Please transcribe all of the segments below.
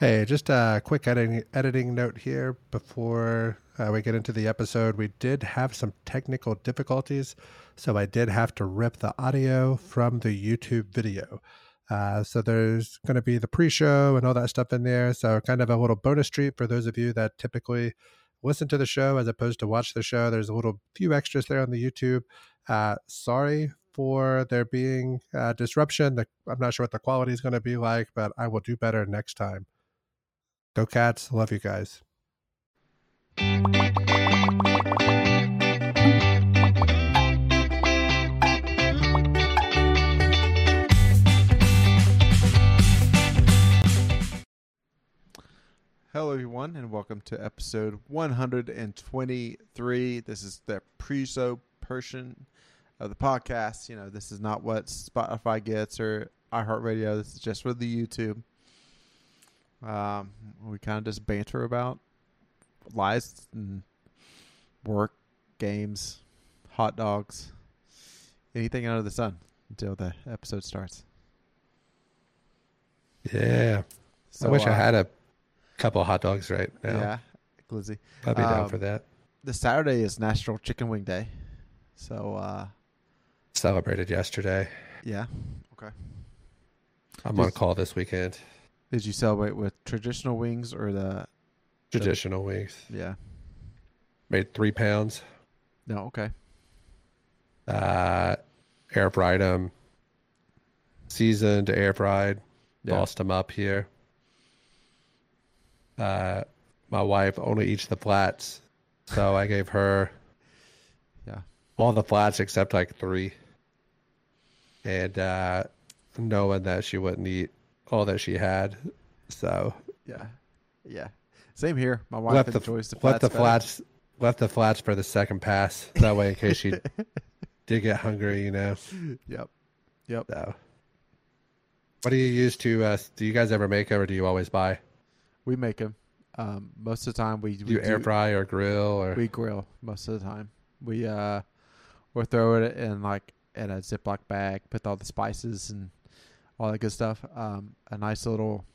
Hey, just a quick editing, editing note here before uh, we get into the episode. We did have some technical difficulties, so I did have to rip the audio from the YouTube video. Uh, so there's going to be the pre-show and all that stuff in there. So kind of a little bonus treat for those of you that typically listen to the show as opposed to watch the show. There's a little few extras there on the YouTube. Uh, sorry for there being uh, disruption. The, I'm not sure what the quality is going to be like, but I will do better next time. Go Cats. Love you guys. Hello, everyone, and welcome to episode 123. This is the pre-show portion of the podcast. You know, this is not what Spotify gets or iHeartRadio. This is just for the YouTube. Um, we kind of just banter about lies and work, games, hot dogs, anything under the sun until the episode starts. Yeah. So, I wish I uh, had a couple hot dogs right now. Yeah, Glizzy. I'd be down Um, for that. The Saturday is National Chicken Wing Day. So, uh, Celebrated yesterday. yeah. Okay. I'm on call this weekend. Did you celebrate with traditional wings or the? Traditional wings. Yeah. Made three pounds. No. Okay. Uh, air fried them. Seasoned, air fried. Yeah. Bossed them up here. Uh, my wife only eats the flats, so I gave her Yeah. all the flats except like three. And uh, knowing that she wouldn't eat all that she had, so Yeah. Yeah. Same here. My wife left the enjoys the, left the better. flats left the flats for the second pass. That way, in case she did get hungry, you know. Yep. Yep. So, what do you use to? Uh, do you guys ever make them, or do you always buy? We make them. Um, most of the time we, Do we you air fry or grill or? We grill most of the time. We uh, we'll throw it in like in a Ziploc bag, put all the spices and all that good stuff. Um, a nice little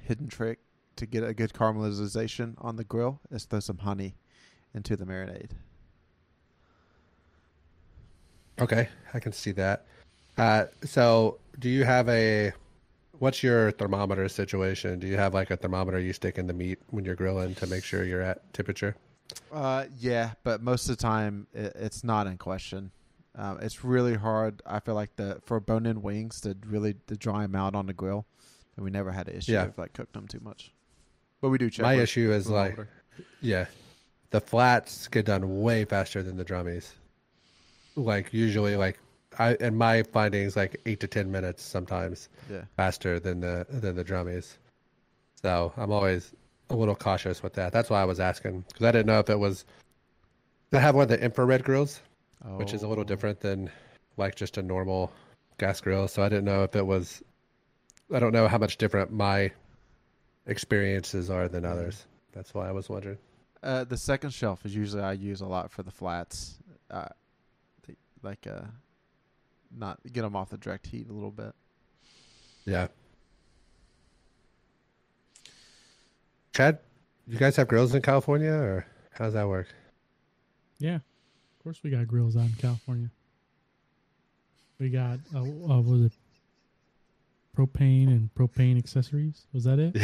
hidden trick to get a good caramelization on the grill is throw some honey into the marinade. Okay, I can see that. Uh, so, do you have a? What's your thermometer situation? Do you have like a thermometer you stick in the meat when you're grilling to make sure you're at temperature? Uh, yeah, but most of the time it, it's not in question. Um, it's really hard. I feel like the for bone-in wings to really to dry them out on the grill, and we never had an issue Yeah. of like cooked them too much. But we do check. My with issue is like, thermometer. yeah, the flats get done way faster than the drummies. Like usually, like I and my findings like eight to ten minutes sometimes yeah, faster than the than the drummies. So I'm always a little cautious with that. That's why I was asking because I didn't know if it was. I have one of the infrared grills, which is a little Oh. different than like just a normal gas grill. So I didn't know if it was. I don't know how much different my experiences are than others. That's why I was wondering. Uh, the second shelf is usually I use a lot for the flats, uh, the, like uh, not get them off the direct heat a little bit. Yeah. Chad, you guys have grills in California, or how does that work? Yeah, of course we got grills out in California. We got uh, uh was it propane and propane accessories? Was that it?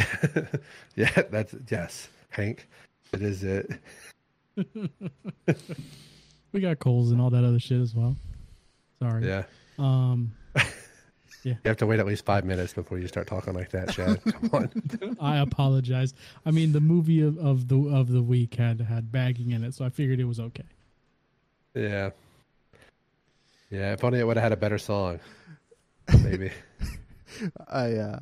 yeah, that's yes, Hank. It is it. we got coals and all that other shit as well. Sorry. Yeah. Um, Yeah. You have to wait at least five minutes before you start talking like that, Chad. Come on. I apologize. I mean, the movie of, of the of the week had had bagging in it, so I figured it was okay. Yeah. Yeah, if only it would have had a better song. Maybe. I uh,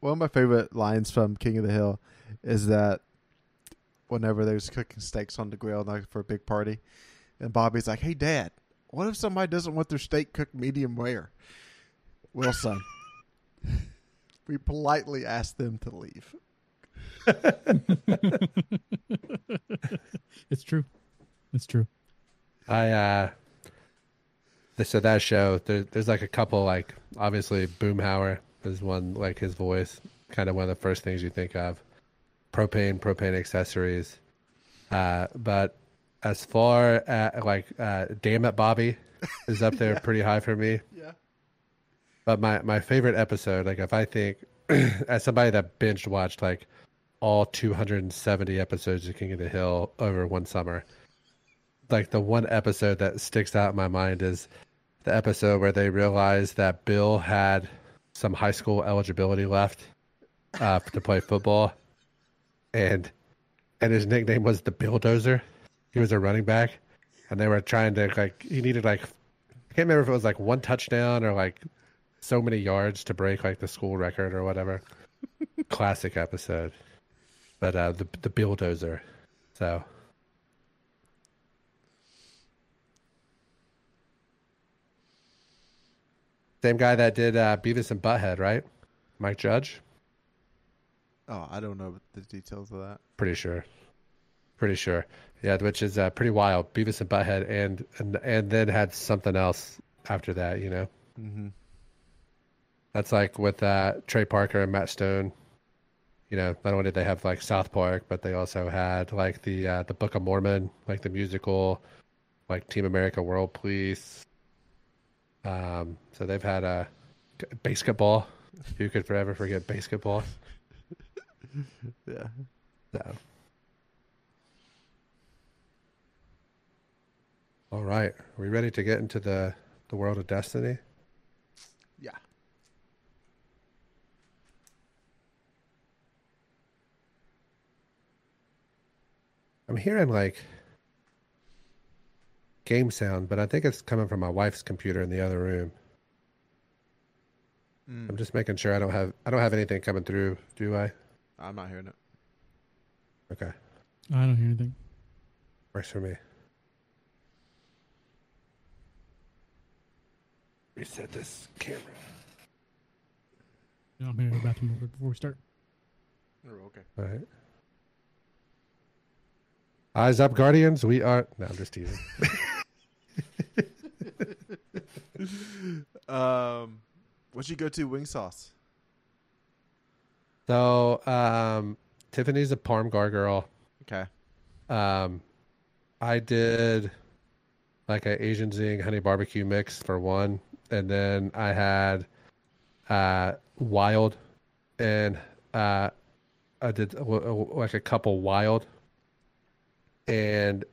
one of my favorite lines from King of the Hill is that whenever there's cooking steaks on the grill like for a big party, and Bobby's like, "Hey, Dad, what if somebody doesn't want their steak cooked medium rare?" Well, son, we politely ask them to leave. It's true. It's true. I uh so that show there, there's like a couple like obviously Boomhauer is one like his voice, kind of one of the first things you think of. Propane, propane accessories. Uh, but as far as like, uh, damn it, Bobby, is up there pretty high for me. Yeah. But my my favorite episode, like if I think, as somebody that binge watched like all 270 episodes of King of the Hill over one summer, like the one episode that sticks out in my mind is the episode where they realized that Bill had some high school eligibility left uh, to play football, and and his nickname was the Billdozer. He was a running back, and they were trying to like he needed like I can't remember if it was like one touchdown or like so many yards to break like the school record or whatever. Classic episode, but uh, the the Billdozer. So Same guy that did uh, Beavis and Butthead, right? Mike Judge. Oh, I don't know the details of that. Pretty sure. Pretty sure. Yeah, which is uh, pretty wild. Beavis and Butthead, and and and then had something else after that. You know, Mm-hmm. that's like with uh, Trey Parker and Matt Stone. You know, not only did they have like South Park, but they also had like the uh, the Book of Mormon, like the musical, like Team America World Police. Um, so they've had a uh, BASEketball. Who could forever forget BASEketball? Yeah. So. All right, are we ready to get into the the world of Destiny? Yeah. I'm hearing like game sound, but I think it's coming from my wife's computer in the other room. Mm. I'm just making sure I don't have I don't have anything coming through, do I? I'm not hearing it. Okay, I don't hear anything. works for me. Reset this camera. No, I'm going to go the bathroom real quick before we start. Oh, okay. All right. Eyes up, Guardians. We are. No, I'm just teasing. Um, what'd you go to wing sauce? So, um, Tiffany's a Parmgar girl. Okay. Um, I did like a Asian zing honey barbecue mix for one, and then I had uh wild, and uh, I did like a couple wild, and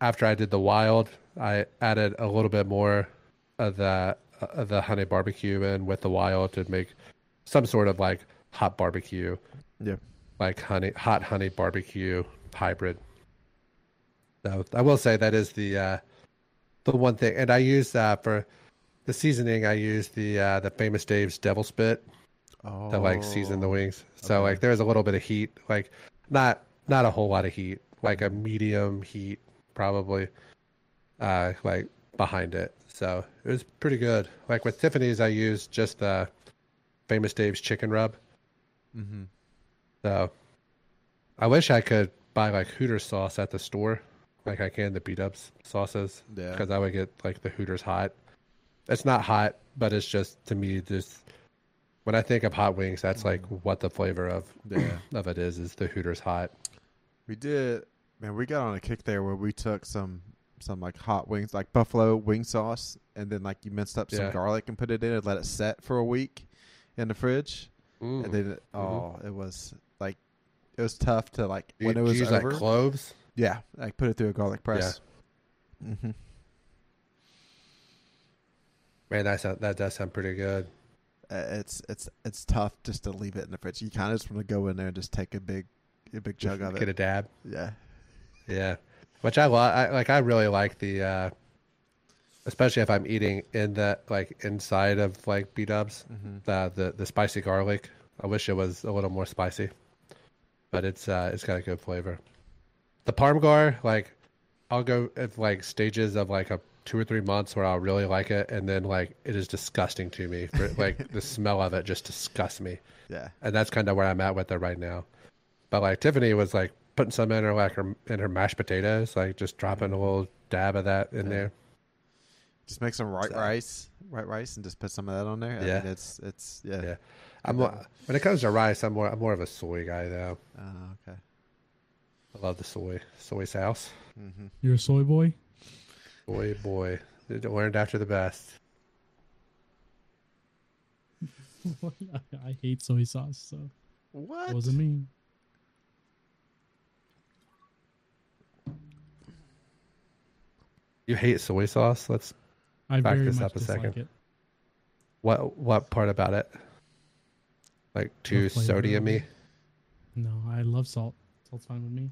after I did the wild, I added a little bit more of the of the honey barbecue in with the wild to make some sort of like hot barbecue Yeah. like honey hot honey barbecue hybrid. So I will say that is the uh the one thing and I use uh for the seasoning I use the uh the famous Dave's devil spit Oh. to like season the wings. So okay. like there's a little bit of heat, like not not a whole lot of heat, like a medium heat probably uh like behind it. So it was pretty good. Like with Tiffany's I used just the famous Dave's chicken rub. Mm-hmm. So I wish I could buy like Hooters sauce at the store, like I can the B Dubs sauces, Yeah. because I would get like the Hooters hot. It's not hot, but it's just to me just when I think of hot wings, that's like what the flavor of Yeah. of it is is the Hooters hot. We did, man. We got on a kick there where we took some some like hot wings, like buffalo wing sauce, and then like you minced up some Yeah. garlic and put it in and let it set for a week in the fridge, and then it, oh, it was like it was tough to like You- when it you was use over. like cloves. yeah, like put it through a garlic press. Mm-hmm. Man, that sound, that does sound pretty good. Uh, it's it's it's tough just to leave it in the fridge. You kind of just want to go in there and just take a big a big chug of Get it. Get a dab. Yeah. Yeah, which I, I like. I really like the, uh, especially if I'm eating in the like inside of like B Dubs, Mm-hmm. the the the spicy garlic. I wish it was a little more spicy, but it's uh it's got a good flavor. The Parmgar, like, I'll go at like stages of like a two or three months where I'll really like it, and then like it is disgusting to me. For, like the smell of it just disgusts me Yeah. and that's kind of where I'm at with it right now. But like Tiffany was like putting some in her like her in her mashed potatoes, like just dropping a little dab of that in Yeah. there. Just make some white So- rice, white rice, and just put some of that on there. I Yeah. mean, it's it's yeah. Yeah. I'm more, when it comes to rice, I'm more I'm more of a soy guy though. Oh, okay. I love the soy soy sauce. Mm-hmm. You're a soy boy. Boy, boy, learned after the best. I hate soy sauce, so What? it wasn't me. You hate soy sauce? Let's. I Back this up a second. it. What what part about it? Like too flavor of sodiumy? No, I love salt. Salt's fine with me.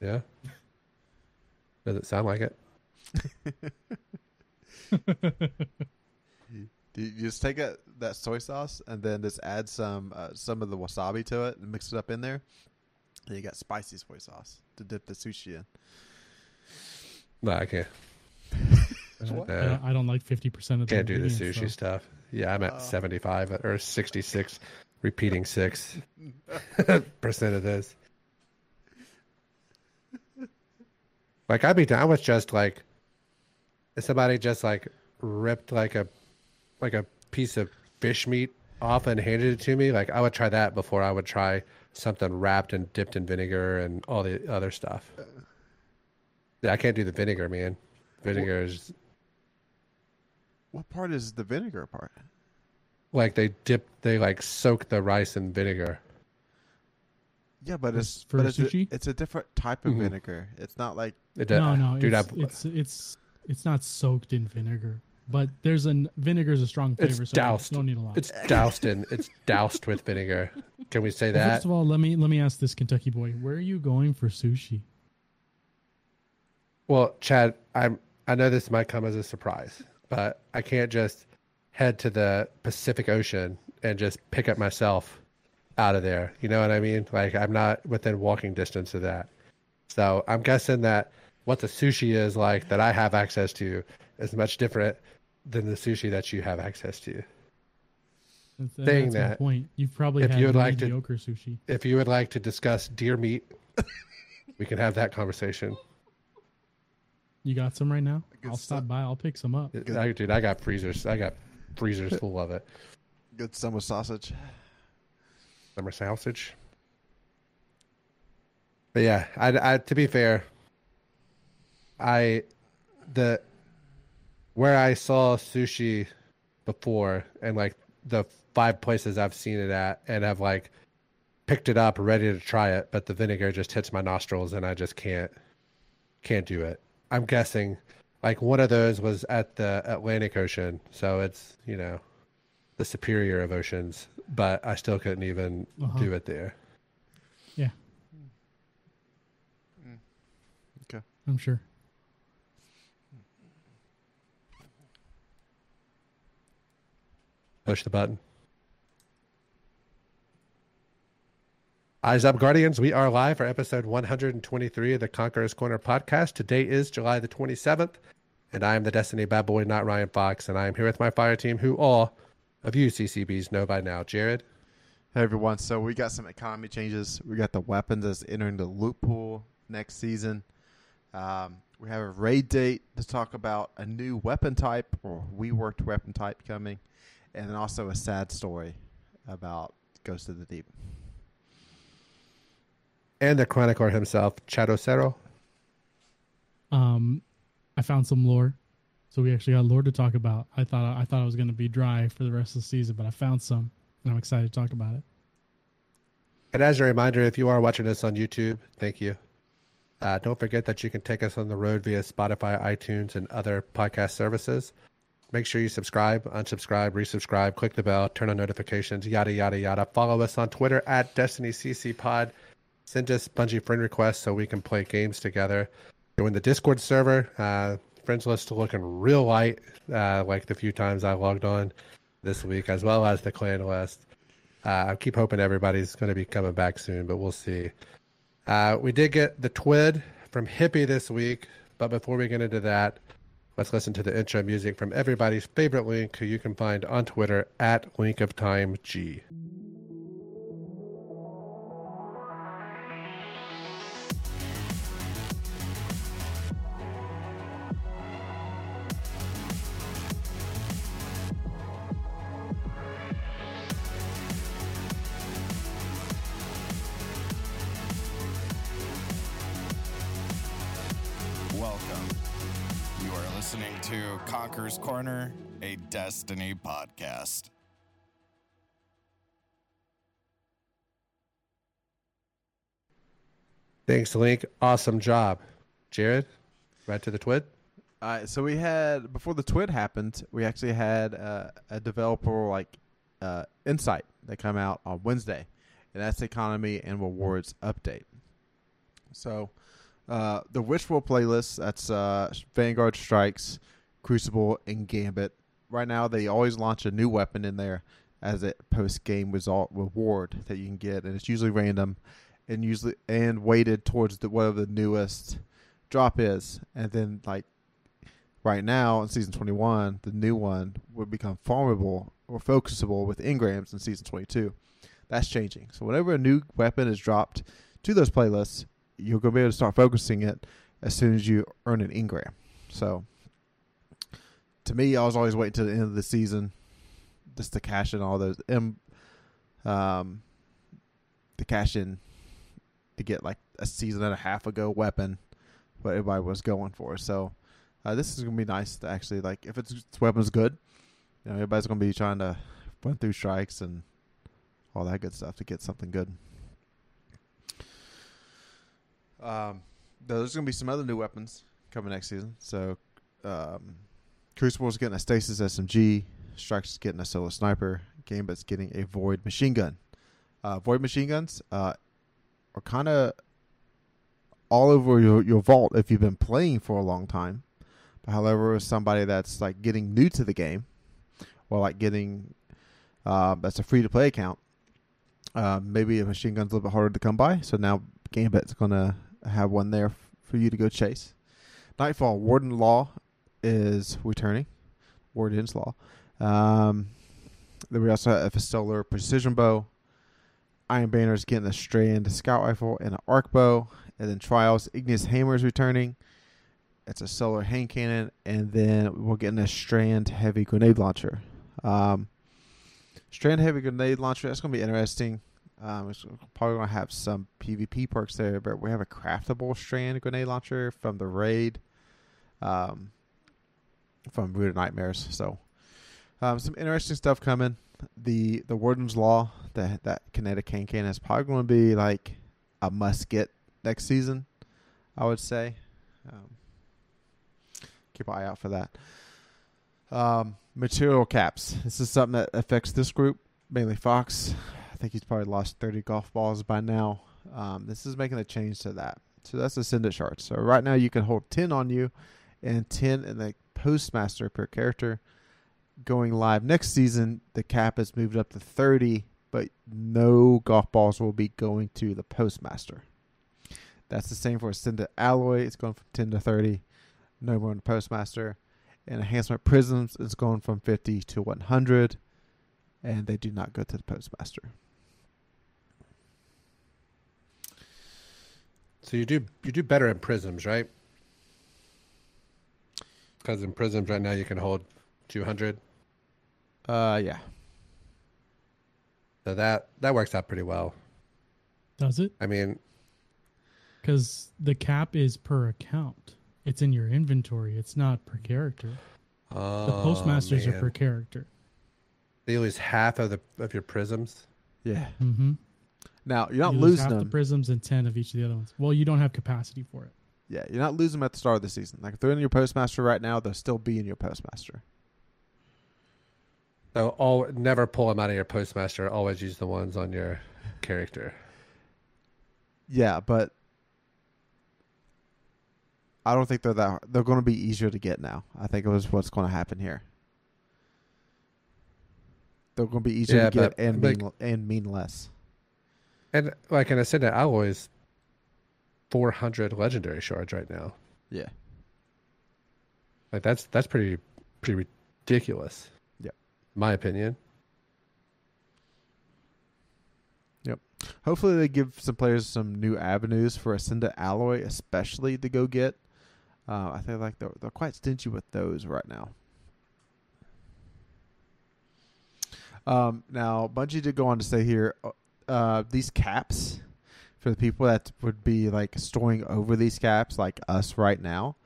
Yeah. Does it sound like it? You just take a, that soy sauce and then just add some uh, some of the wasabi to it and mix it up in there? And you got spicy soy sauce to dip the sushi in. No, I can't. What? I, Uh, don't, I don't like fifty percent of the can't do the sushi so- stuff. Yeah, I'm at Oh. 75 or 66, repeating six percent of this. Like I'd be down with just like if somebody just like ripped like a like a piece of fish meat off and handed it to me. Like I would try that before I would try something wrapped and dipped in vinegar and all the other stuff. Yeah, I can't do the vinegar, man. Vinegar is What part is the vinegar part? like they dip, they like soak the rice in vinegar. Yeah, but it's for but it's a, sushi? it's a different type of Mhm. vinegar. It's not like It does, No, no, dude. it's, I, it's it's it's not soaked in vinegar, but there's an vinegar is a strong It's flavor, so doused. you don't need a lot. it's doused in, it's doused with vinegar. Can we say that? First of all, let me let me ask this Kentucky boy: Where are you going for sushi? Well, Chad, I'm I know this might come as a surprise, but I can't just head to the Pacific Ocean and just pick up myself out of there. You know what I mean? Like I'm not within walking distance of that. So I'm guessing that what the sushi is like that I have access to is much different than the sushi that you have access to. That's, Saying that's that, point. You've probably if had you would like to- sushi. If you would like to discuss deer meat, we can have that conversation. You got some right now? Good I'll stuff. stop by. I'll pick some up. I, dude, I got freezers. I got freezers full of it. good summer sausage. Summer sausage. But yeah, I, I to be fair, I the where I saw sushi before and like the five places I've seen it at and have like picked it up ready to try it, but the vinegar just hits my nostrils and I just can't can't do it. I'm guessing like one of those was at the Atlantic Ocean, so it's, you know, the superior of oceans, but I still couldn't even Uh-huh. do it there. Yeah, Mm. Okay. I'm sure. Push the button. Eyes up, Guardians. We are live for episode 123 of the Conqueror's Corner podcast. Today is July the 27th, and I am the Destiny Bad Boy, not Ryan Fox, and I am here with my fire team, who all of you CCBs know by now. Jared, Hey everyone, so we got some economy changes. We got the weapons that's entering the loot pool next season. Um, we have a raid date to talk about a new weapon type or reworked weapon type coming, and then also a sad story about Ghost of the Deep. And the chronicler himself, Chado Cero. Um, I found some lore, so we actually got lore to talk about. I thought I thought I was going to be dry for the rest of the season, but I found some, and I'm excited to talk about it. And as a reminder, if you are watching us on YouTube, thank you. Uh, don't forget that you can take us on the road via Spotify, iTunes, and other podcast services. Make sure you subscribe, unsubscribe, resubscribe, click the bell, turn on notifications, yada, yada, yada. Follow us on Twitter at DestinyCCPod. Send us Bungie friend requests so we can play games together. Join the Discord server. Uh, friends list looking real light, uh, like the few times I logged on this week, as well as the clan list. Uh, I keep hoping everybody's going to be coming back soon, but we'll see. Uh, we did get the twid from Hippie this week, but before we get into that, let's listen to the intro music from everybody's favorite Link, who you can find on Twitter at Link of Time G. Corner, a Destiny podcast. Thanks, Link. Awesome job. Jared, right to the twid. All right, so we had before the twid happened, we actually had uh, a developer like uh, insight that come out on Wednesday, and that's the economy and rewards update. So uh, the Ritual playlist that's uh, Vanguard Strikes, Crucible, and Gambit. Right now, they always launch a new weapon in there as a post game result reward that you can get, and it's usually random, and usually and weighted towards the whatever the newest drop is, and then like right now in season 21, the new one would become farmable or focusable with engrams in season 22. That's changing. So whenever a new weapon is dropped to those playlists, you're to be able to start focusing it as soon as you earn an engram. So to me, I was always waiting to the end of the season just to cash in all those M, um, to cash in to get like a season and a half ago weapon, what everybody was going for. So uh, this is gonna be nice to actually like if it's, it's weapon's good, you know everybody's gonna be trying to run through strikes and all that good stuff to get something good. Um, there's gonna be some other new weapons coming next season. So, um, Crucible's getting a Stasis SMG, Strikes getting a Solar Sniper, Gambit's getting a Void Machine Gun. Uh, Void Machine Guns uh, are kind of all over your, your vault if you've been playing for a long time. But however, somebody that's like getting new to the game, or like getting uh, that's a free to play account, uh, maybe a machine gun's a little bit harder to come by. So now Gambit's gonna have one there f- for you to go chase. Nightfall Warden Law is returning. Warden's Law. Um, then we also have a stellar precision bow. Iron Banner's getting a strand scout rifle and an arc bow. And then Trials Hammer is returning. It's a solar hand cannon, and then we're getting a strand heavy grenade launcher. Um, strand heavy grenade launcher. That's gonna be interesting. Um, it's probably gonna have some PvP perks there, but we have a craftable strand grenade launcher from the raid, um, from Root of Nightmares. So, um, some interesting stuff coming. The the Warden's Law, that that kinetic cannon is probably going to be like a must get next season. I would say. Um, keep an eye out for that. Um, material caps. This is something that affects this group, mainly Fox. I think he's probably lost 30 golf balls by now. Um, this is making a change to that. So that's the Ascendant shard. So right now you can hold 10 on you and 10 in the Postmaster per character. Going live next season, the cap has moved up to 30, but no golf balls will be going to the Postmaster. That's the same for Ascendant Alloy. It's going from 10 to 30. No more on the Postmaster. And Enhancement Prisms is going from 50 to 100. And they do not go to the Postmaster. So you do you do better in prisms, right? Because in prisms right now you can hold two hundred. Uh, yeah. So that that works out pretty well. Does it? I mean, Because the cap is per account. It's in your inventory. It's not per character. The oh, postmasters are per character. You lose half of the of your prisms. Yeah. Mm-hmm. Now, you're not you lose losing half the prisms and ten of each of the other ones. Well, you don't have capacity for it. Yeah, you're not losing them at the start of the season. Like if they're in your postmaster right now, they'll still be in your postmaster. So all never pull them out of your postmaster. Always use the ones on your character. yeah, but I don't think they're that. They're going to be easier to get now. I think it was what's going to happen here. They're going to be easier yeah, to get and like, mean, and mean less. And like, and I said that I always 400 legendary shards right now. Yeah. Like that's that's pretty pretty ridiculous. Yeah. My opinion. Yep. Hopefully they give some players some new avenues for ascendant Alloy, especially to go get. Uh, I think like they're, they're quite stingy with those right now. Um, now Bungie did go on to say here, uh, these caps for the people that would be like storing over these caps, like us right now,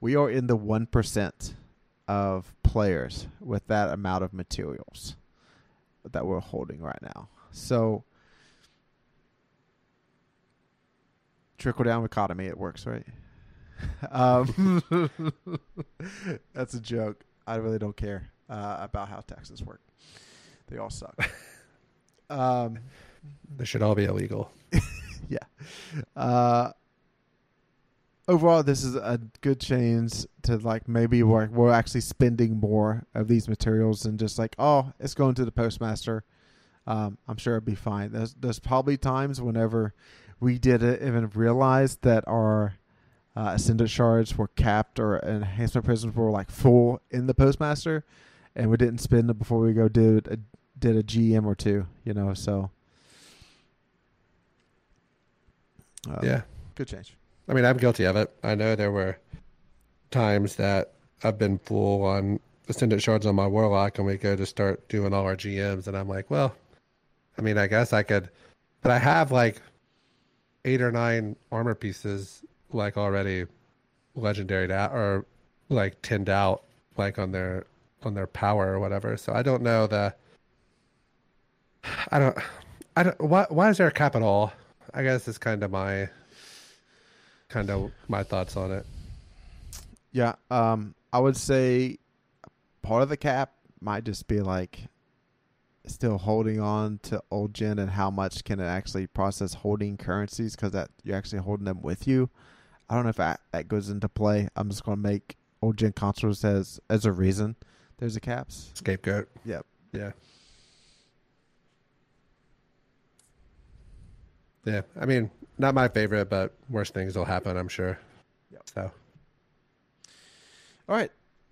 we are in the one percent of players with that amount of materials that we're holding right now. So trickle down economy, it works, right? um, that's a joke. I really don't care uh, about how taxes work. They all suck. um, They should all be illegal. yeah. Uh, overall, this is a good change to like maybe we're we're actually spending more of these materials and just like oh, it's going to the postmaster. Um, I'm sure it'd be fine. There's there's probably times whenever we didn't even realize that our uh, ascendant shards were capped or enhancement prisms were like full in the postmaster, and we didn't spend it before we go did a, did a GM or two. You know, so. Um, yeah. Good change. I mean, I'm guilty of it. I know there were times that I've been full on Ascendant Shards on my Warlock, and we go to start doing all our GMs, and I'm like, well, I mean, I guess I could, but I have like eight or nine armor pieces, like already legendary out or like tinned out, like on their on their power or whatever. So I don't know the. I don't. I don't. Why? Why is there a cap at all? I guess it's kind of my kind of my thoughts on it. Yeah, um, I would say part of the cap might just be like still holding on to old gen and how much can it actually process holding currencies because that you're actually holding them with you. I don't know if that, that goes into play. I'm just going to make old gen consoles as as a reason. There's a caps. Scapegoat. Yep. Yeah. Yeah. I mean, not my favorite, but worse things will happen, I'm sure. Yep. So All right,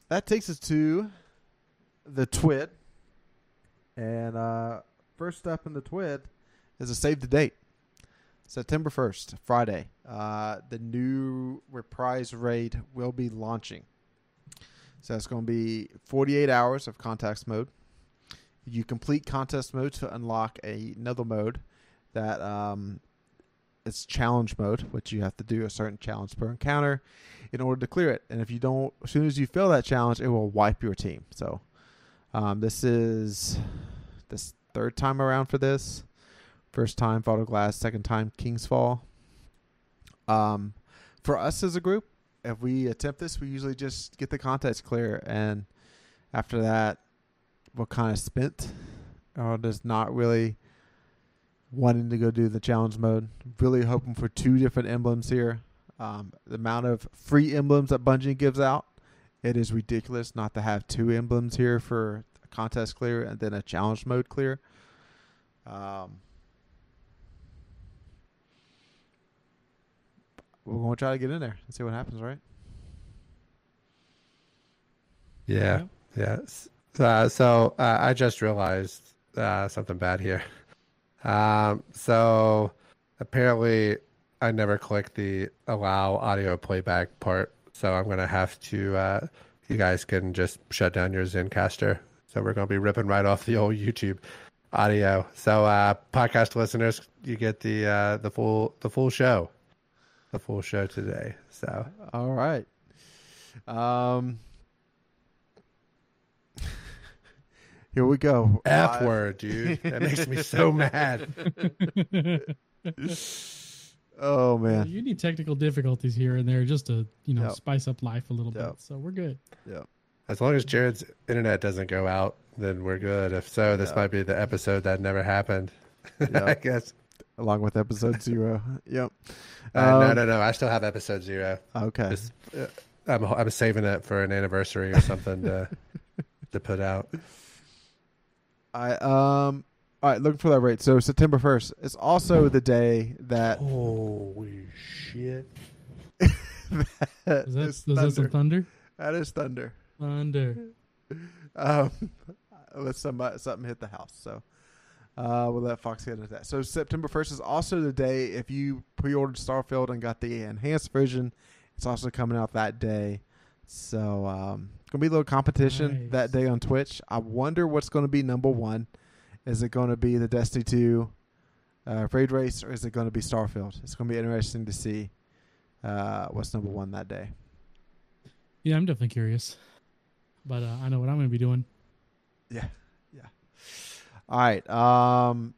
that takes us to the TWID, and uh, first up in the TWID is a save the date, September first, Friday. Uh, the new reprise raid will be launching, so it's going to be 48 hours of contest mode. You complete contest mode to unlock a, another mode that um, it's challenge mode, which you have to do a certain challenge per encounter in order to clear it. And if you don't, as soon as you fail that challenge, it will wipe your team. So um, this is this third time around for this. First time Fall Glass, second time King's Fall. Um, for us as a group, if we attempt this, we usually just get the contest clear, and after that, we're kind of spent, or just not really wanting to go do the challenge mode. Really hoping for two different emblems here. Um, the amount of free emblems that Bungie gives out, it is ridiculous not to have two emblems here for a contest clear and then a challenge mode clear. Um, we're going to try to get in there and see what happens, right? yeah, yeah. Uh, so uh, I just realized uh, something bad here. Um, so apparently I never clicked the allow audio playback part. So I'm gonna have to. Uh, you guys can just shut down your Zencastr. So we're gonna be ripping right off the old YouTube audio. So uh, podcast listeners, you get the uh, the full the full show, the full show today. So All right. Um, here we go. F Live- word, dude. That makes me so mad. Oh man. you need technical difficulties here and there just to you know Yep. spice up life a little Yep. bit. So we're good. Yeah. As long as Jared's internet doesn't go out, then we're good. If so, this Yeah. might be the episode that never happened. I guess. Along with episode zero. yep. Uh, no, Um, no, no. I still have episode zero. Okay. Just, uh, I'm I'm saving it for an anniversary or something to to put out. I um. All right, looking for that rate. So September first. It's also the day that Holy shit! Is that, is is that some thunder. thunder? That is thunder. Thunder. Um, let somebody something hit the house. So, uh, we'll let Fox get into that. So September first is also the day if you pre-ordered Starfield and got the enhanced version, it's also coming out that day. So, um, gonna be a little competition Nice. that day on Twitch. I wonder what's going to be number one. Is it going to be the Destiny two uh, raid race, or is it going to be Starfield? It's going to be interesting to see uh, what's number one that day. Yeah, I'm definitely curious, but uh, I know what I'm going to be doing. Yeah, yeah. All right. Um,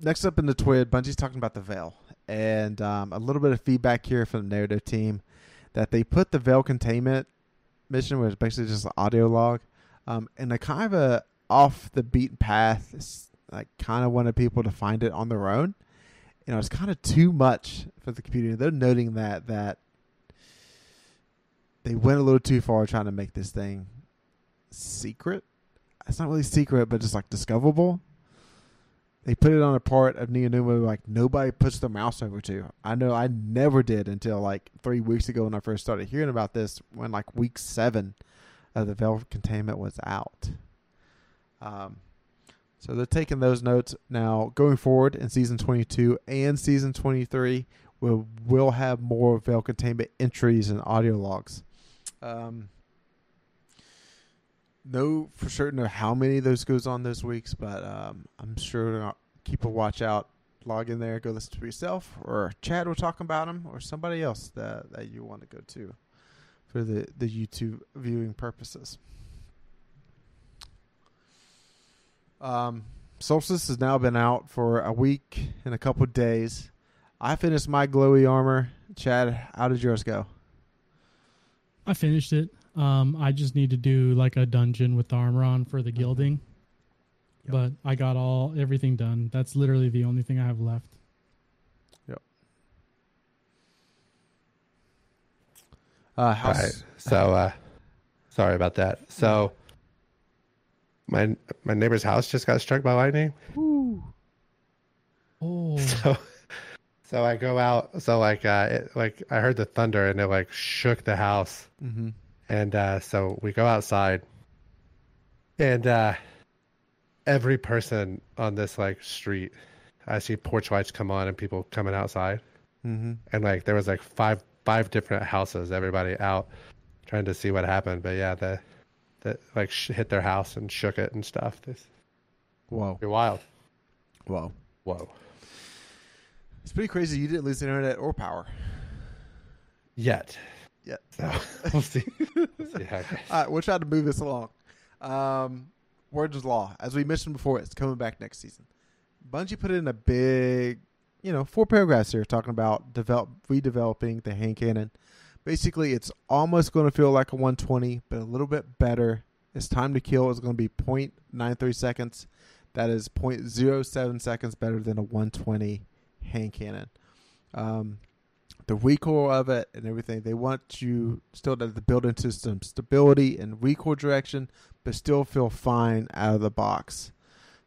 next up in the twid, Bungie's talking about the veil, and um, a little bit of feedback here from the narrative team that they put the veil containment mission, which basically just an audio log, um, in a kind of a off the beaten path. Like kind of wanted people to find it on their own. You know, it's kind of too much for the computer. They're noting that that they went a little too far trying to make this thing secret. It's not really secret, but just like discoverable. They put it on a part of Neomuna like nobody puts their mouse over to. I know I never did until like three weeks ago when I first started hearing about this. When like week seven of the Veil containment was out. Um, so they're taking those notes now. Going forward in season 22 and season 23, we'll will have more Veil containment entries and audio logs. Um, know for certain of how many of those goes on those weeks, but um, I'm sure I'll keep a watch out. Log in there, go listen to yourself, or Chad will talk about them, or somebody else that that you want to go to for the the YouTube viewing purposes. Um, Solstice has now been out for a week and a couple days. I finished my glowy armor. Chad, how did yours go? I finished it. Um, I just need to do like a dungeon with the armor on for the gilding. Yep. But I got all everything done. That's literally the only thing I have left. Yep. Uh, how's, Right. So, uh, sorry about that. So, my my neighbor's house just got struck by lightning. Oh, So, so I go out. So like, uh, it, like I heard the thunder and it like shook the house. Mm-hmm. And uh, so we go outside, and uh, every person on this like street, I see porch lights come on and people coming outside, Mm-hmm. and like there was like five five different houses, everybody out trying to see what happened. But yeah, the that like sh- hit their house and shook it and stuff. This Whoa. you're wild. Whoa. Whoa. It's pretty crazy. You didn't lose internet or power. Yet. Yet. So we'll see. We'll see. All right, we'll try to move this along. Um, Warden's Law, as we mentioned before, it's coming back next season. Bungie put in a big, you know, four paragraphs here talking about develop redeveloping the hand cannon. Basically, it's almost going to feel like a 120, but a little bit better. Its time to kill is going to be 0.93 seconds. That is 0.07 seconds better than a 120 hand cannon. Um, the recoil of it and everything. They want you still to have build into some stability and recoil direction, but still feel fine out of the box.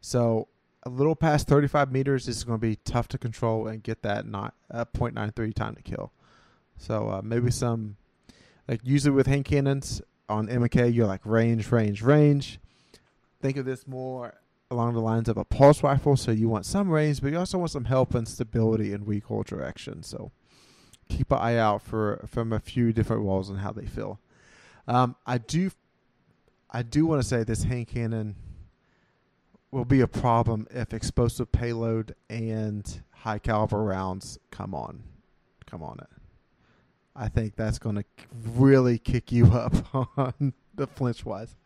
So a little past 35 meters is going to be tough to control and get that not uh, 0.93 time to kill. So uh, maybe some like usually with hand cannons on MK, you're like range, range, range. Think of this more along the lines of a pulse rifle. So you want some range, but you also want some help and stability and recoil direction. So keep an eye out for from a few different walls and how they feel. Um, I do, I do want to say this hand cannon will be a problem if explosive payload and high caliber rounds come on, come on it. I think that's going to really kick you up on the flinch wise.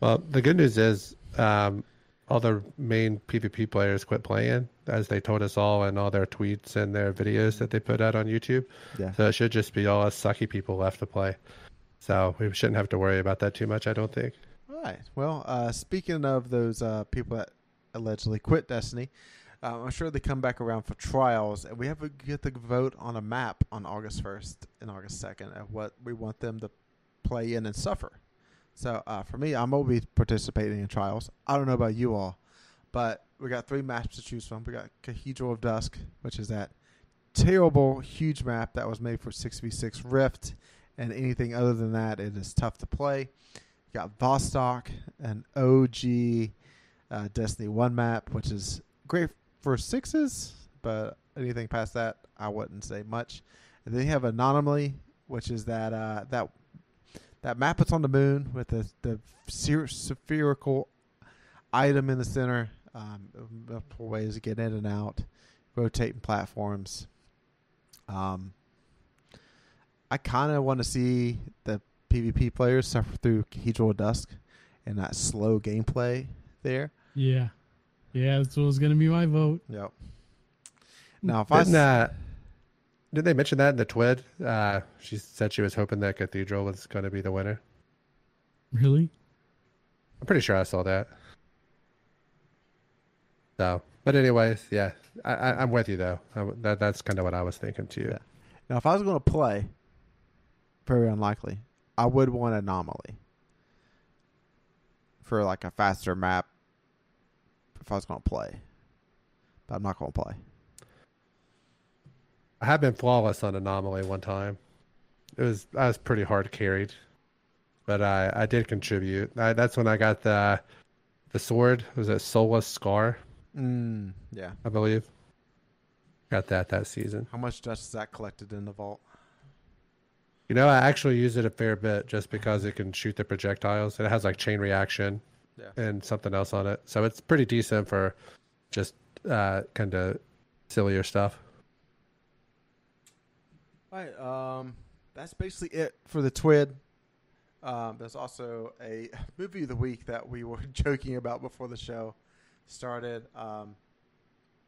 Well, the good news is um, all the main PvP players quit playing, as they told us all in all their tweets and their videos that they put out on YouTube. Yeah. So it should just be all us sucky people left to play. So we shouldn't have to worry about that too much, I don't think. All right. Well, uh, speaking of those uh, people that allegedly quit Destiny, uh, I'm sure they come back around for trials, and we have to get the vote on a map on August 1st and August 2nd of what we want them to play in and suffer. So uh, for me, I'm gonna be participating in trials. I don't know about you all, but we got three maps to choose from. We got Cathedral of Dusk, which is that terrible, huge map that was made for 6v6 Rift, and anything other than that, it is tough to play. You got Vostok, an OG uh, Destiny 1 map, which is great for sixes, but anything past that, I wouldn't say much. And then you have Anomaly, which is that uh, that that map that's on the moon with the the spherical item in the center. Um, multiple ways to get in and out, rotating platforms. Um, I kind of want to see the PvP players suffer through Cathedral of Dusk and that slow gameplay there. Yeah, yeah, that's what was gonna be my vote. Yep. Now, if I Didn't, s- uh, did they mention that in the twid? Uh, she said she was hoping that Cathedral was going to be the winner. Really? I'm pretty sure I saw that. So, but anyways, yeah, I, I, I'm with you though. I, that that's kind of what I was thinking too. Yeah. now, if I was going to play, very unlikely. I would want Anomaly for like a faster map. If I was going to play, but I'm not going to play. I have been flawless on Anomaly one time. It was I was pretty hard carried, but I I did contribute. I, that's when I got the the sword. Was it Soulless Scar? Mm, yeah. I believe. Got that that season. How much dust is that collected in the vault? You know, I actually use it a fair bit just because it can shoot the projectiles. It has like chain reaction Yeah. and something else on it, so it's pretty decent for just uh, kind of sillier stuff. All right. Um, that's basically it for the Twid. Um, there's also a movie of the week that we were joking about before the show started. Um,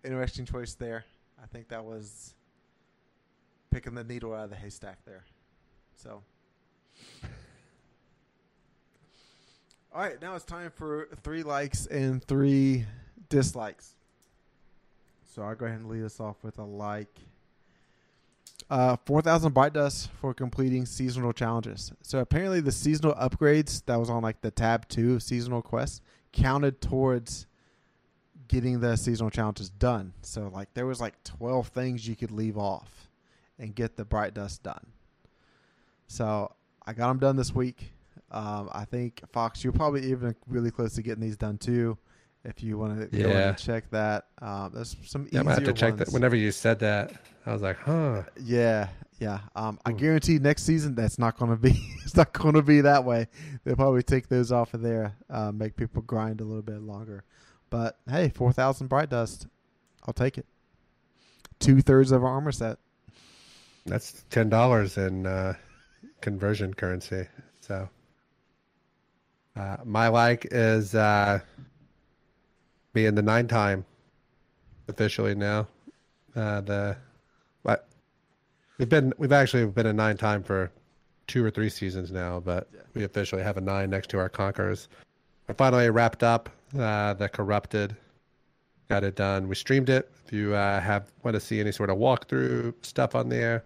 interesting choice there. I think that was picking the needle out of the haystack there. So, all right, now it's time for three likes and three dislikes. So I'll go ahead and lead us off with a like. Uh, 4,000 Bright Dust for completing seasonal challenges. So apparently, the seasonal upgrades that was on like the tab two seasonal quests counted towards getting the seasonal challenges done. So like there was like 12 things you could leave off and get the Bright Dust done. So I got them done this week. Um, I think Fox, you're probably even really close to getting these done too. If you want to go in and check that, um, there's some Yeah, gonna have to check that. Whenever you said that, I was like, huh. Yeah, yeah. Um, I guarantee next season that's not going to be. it's not going to be that way. They'll probably take those off of there, uh, make people grind a little bit longer. But hey, four thousand bright dust, I'll take it. Two thirds of our armor set. That's ten dollars in uh, conversion currency. So uh, my like is uh, being the nine time officially now. Uh, the what we've been we've actually been a nine time for two or three seasons now, but Yeah. we officially have a nine next to our conquerors. I finally wrapped up uh, the corrupted. Got it done. We streamed it. If you uh, have want to see any sort of walkthrough stuff on there,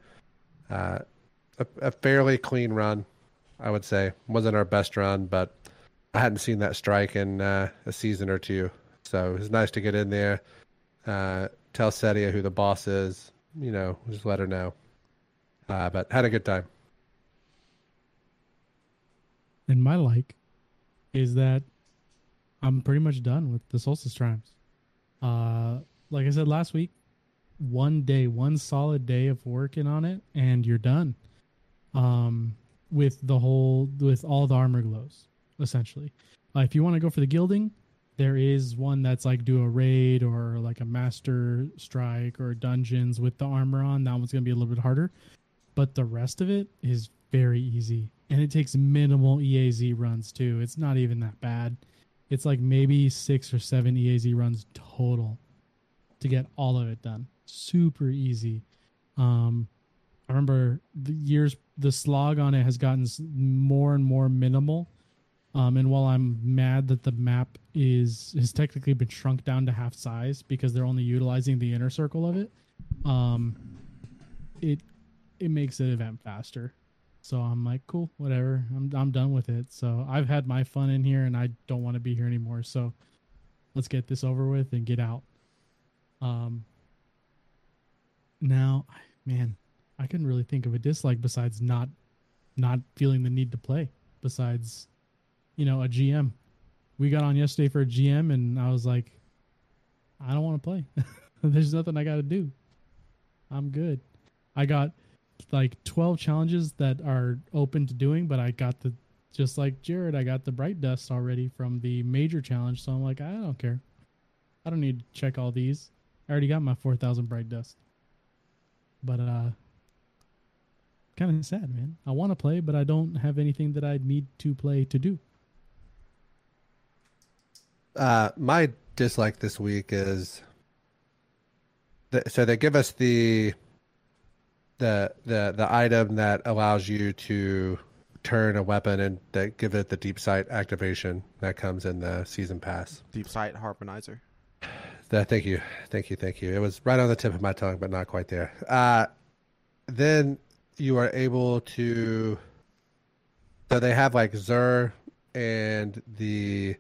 uh, a, a fairly clean run, I would say. Wasn't our best run, but I hadn't seen that strike in uh, a season or two, so it was nice to get in there. Uh, tell Sedia who the boss is. You know, just let her know. Uh, but had a good time. And my like is that I'm pretty much done with the solstice triumphs. Uh, like I said last week, one day, one solid day of working on it, and you're done. Um, with the whole, with all the armor glows, essentially. Uh, if you want to go for the gilding, there is one that's like do a raid or like a master strike or dungeons with the armor on. That one's gonna be a little bit harder, but the rest of it is very easy and it takes minimal EAZ runs too. It's not even that bad. It's like maybe six or seven EAZ runs total to get all of it done. Super easy. Um, I remember the years the slog on it has gotten more and more minimal. Um, and while I'm mad that the map is has technically been shrunk down to half size because they're only utilizing the inner circle of it, um, it it makes the event faster. So I'm like, cool, whatever. I'm I'm done with it. So I've had my fun in here, and I don't want to be here anymore. So let's get this over with and get out. Um. Now, man, I couldn't really think of a dislike besides not not feeling the need to play. Besides, you know, a GM. We got on yesterday for a GM, and I was like, I don't want to play. There's nothing I got to do. I'm good. I got like 12 challenges that are open to doing, but I got the just like Jared, I got the bright dust already from the major challenge, so I'm like, I don't care. I don't need to check all these. I already got my 4,000 bright dust. But uh kind of sad, man. I want to play, but I don't have anything that I need to play to do. Uh, my dislike this week is so they give us the the the the item that allows you to turn a weapon and that give it the deep sight activation that comes in the season pass. Deep sight harmonizer. That, thank you, thank you, thank you. It was right on the tip of my tongue, but not quite there. Uh, then you are able to. So they have like Xur and the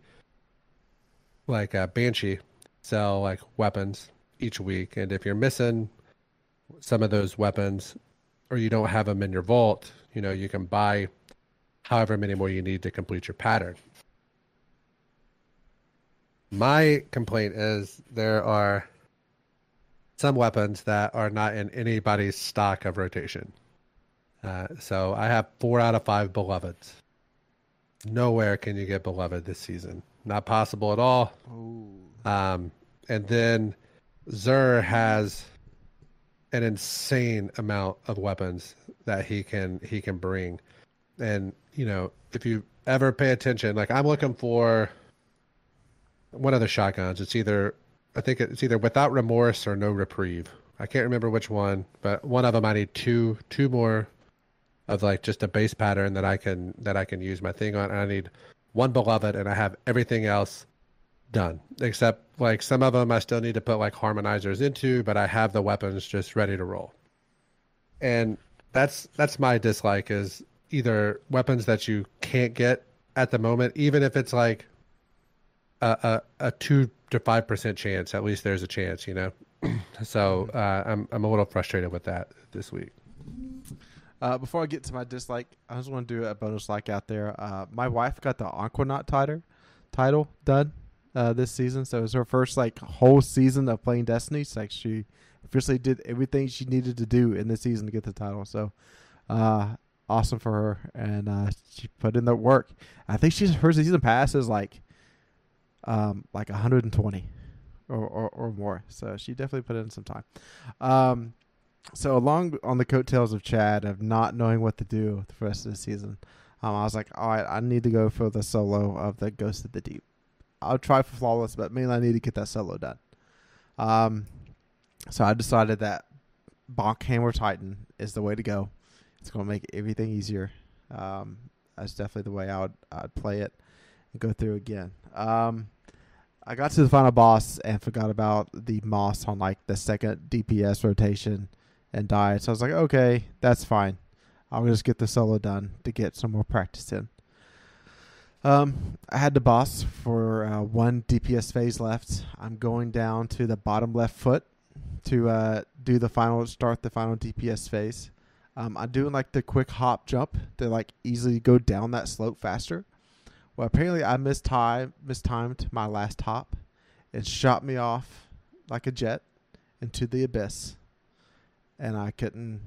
like uh, Banshee sell like weapons each week, and if you're missing some of those weapons or you don't have them in your vault, you know you can buy however many more you need to complete your pattern. My complaint is there are some weapons that are not in anybody's stock of rotation. Uh, so I have four out of five beloveds. Nowhere can you get beloved this season. Not possible at all. Oh. Um, and then Xur has an insane amount of weapons that he can he can bring. And you know, if you ever pay attention, like I'm looking for one of the shotguns. It's either I think it's either without remorse or no reprieve. I can't remember which one, but one of them I need two two more of like just a base pattern that I can that I can use my thing on. And I need one beloved, and I have everything else done except like some of them I still need to put like harmonizers into, but I have the weapons just ready to roll. And that's that's my dislike is either weapons that you can't get at the moment, even if it's like a a, a two to five percent chance. At least there's a chance, you know. so uh, I'm I'm a little frustrated with that this week. Uh, before I get to my dislike, I just want to do a bonus like out there. Uh, my wife got the Aquanaut title title done uh, this season, so it was her first like whole season of playing Destiny. So like she officially did everything she needed to do in this season to get the title. So uh, awesome for her, and uh, she put in the work. I think she's her season pass is like um, like 120 or, or, or more. So she definitely put in some time. Um, so along on the coattails of Chad of not knowing what to do the rest of the season, um, I was like, all right, I need to go for the solo of the Ghost of the Deep. I'll try for flawless, but mainly I need to get that solo done. Um, so I decided that Bonk Hammer Titan is the way to go. It's going to make everything easier. Um, that's definitely the way I would I'd play it and go through again. Um, I got to the final boss and forgot about the moss on like the second DPS rotation and died. So I was like, okay, that's fine. I'll just get the solo done to get some more practice in. Um, I had the boss for uh, one DPS phase left. I'm going down to the bottom left foot to uh, do the final, start the final DPS phase. Um, I'm doing like the quick hop jump to like easily go down that slope faster. Well, apparently I mistime, mistimed my last hop and shot me off like a jet into the abyss, and I couldn't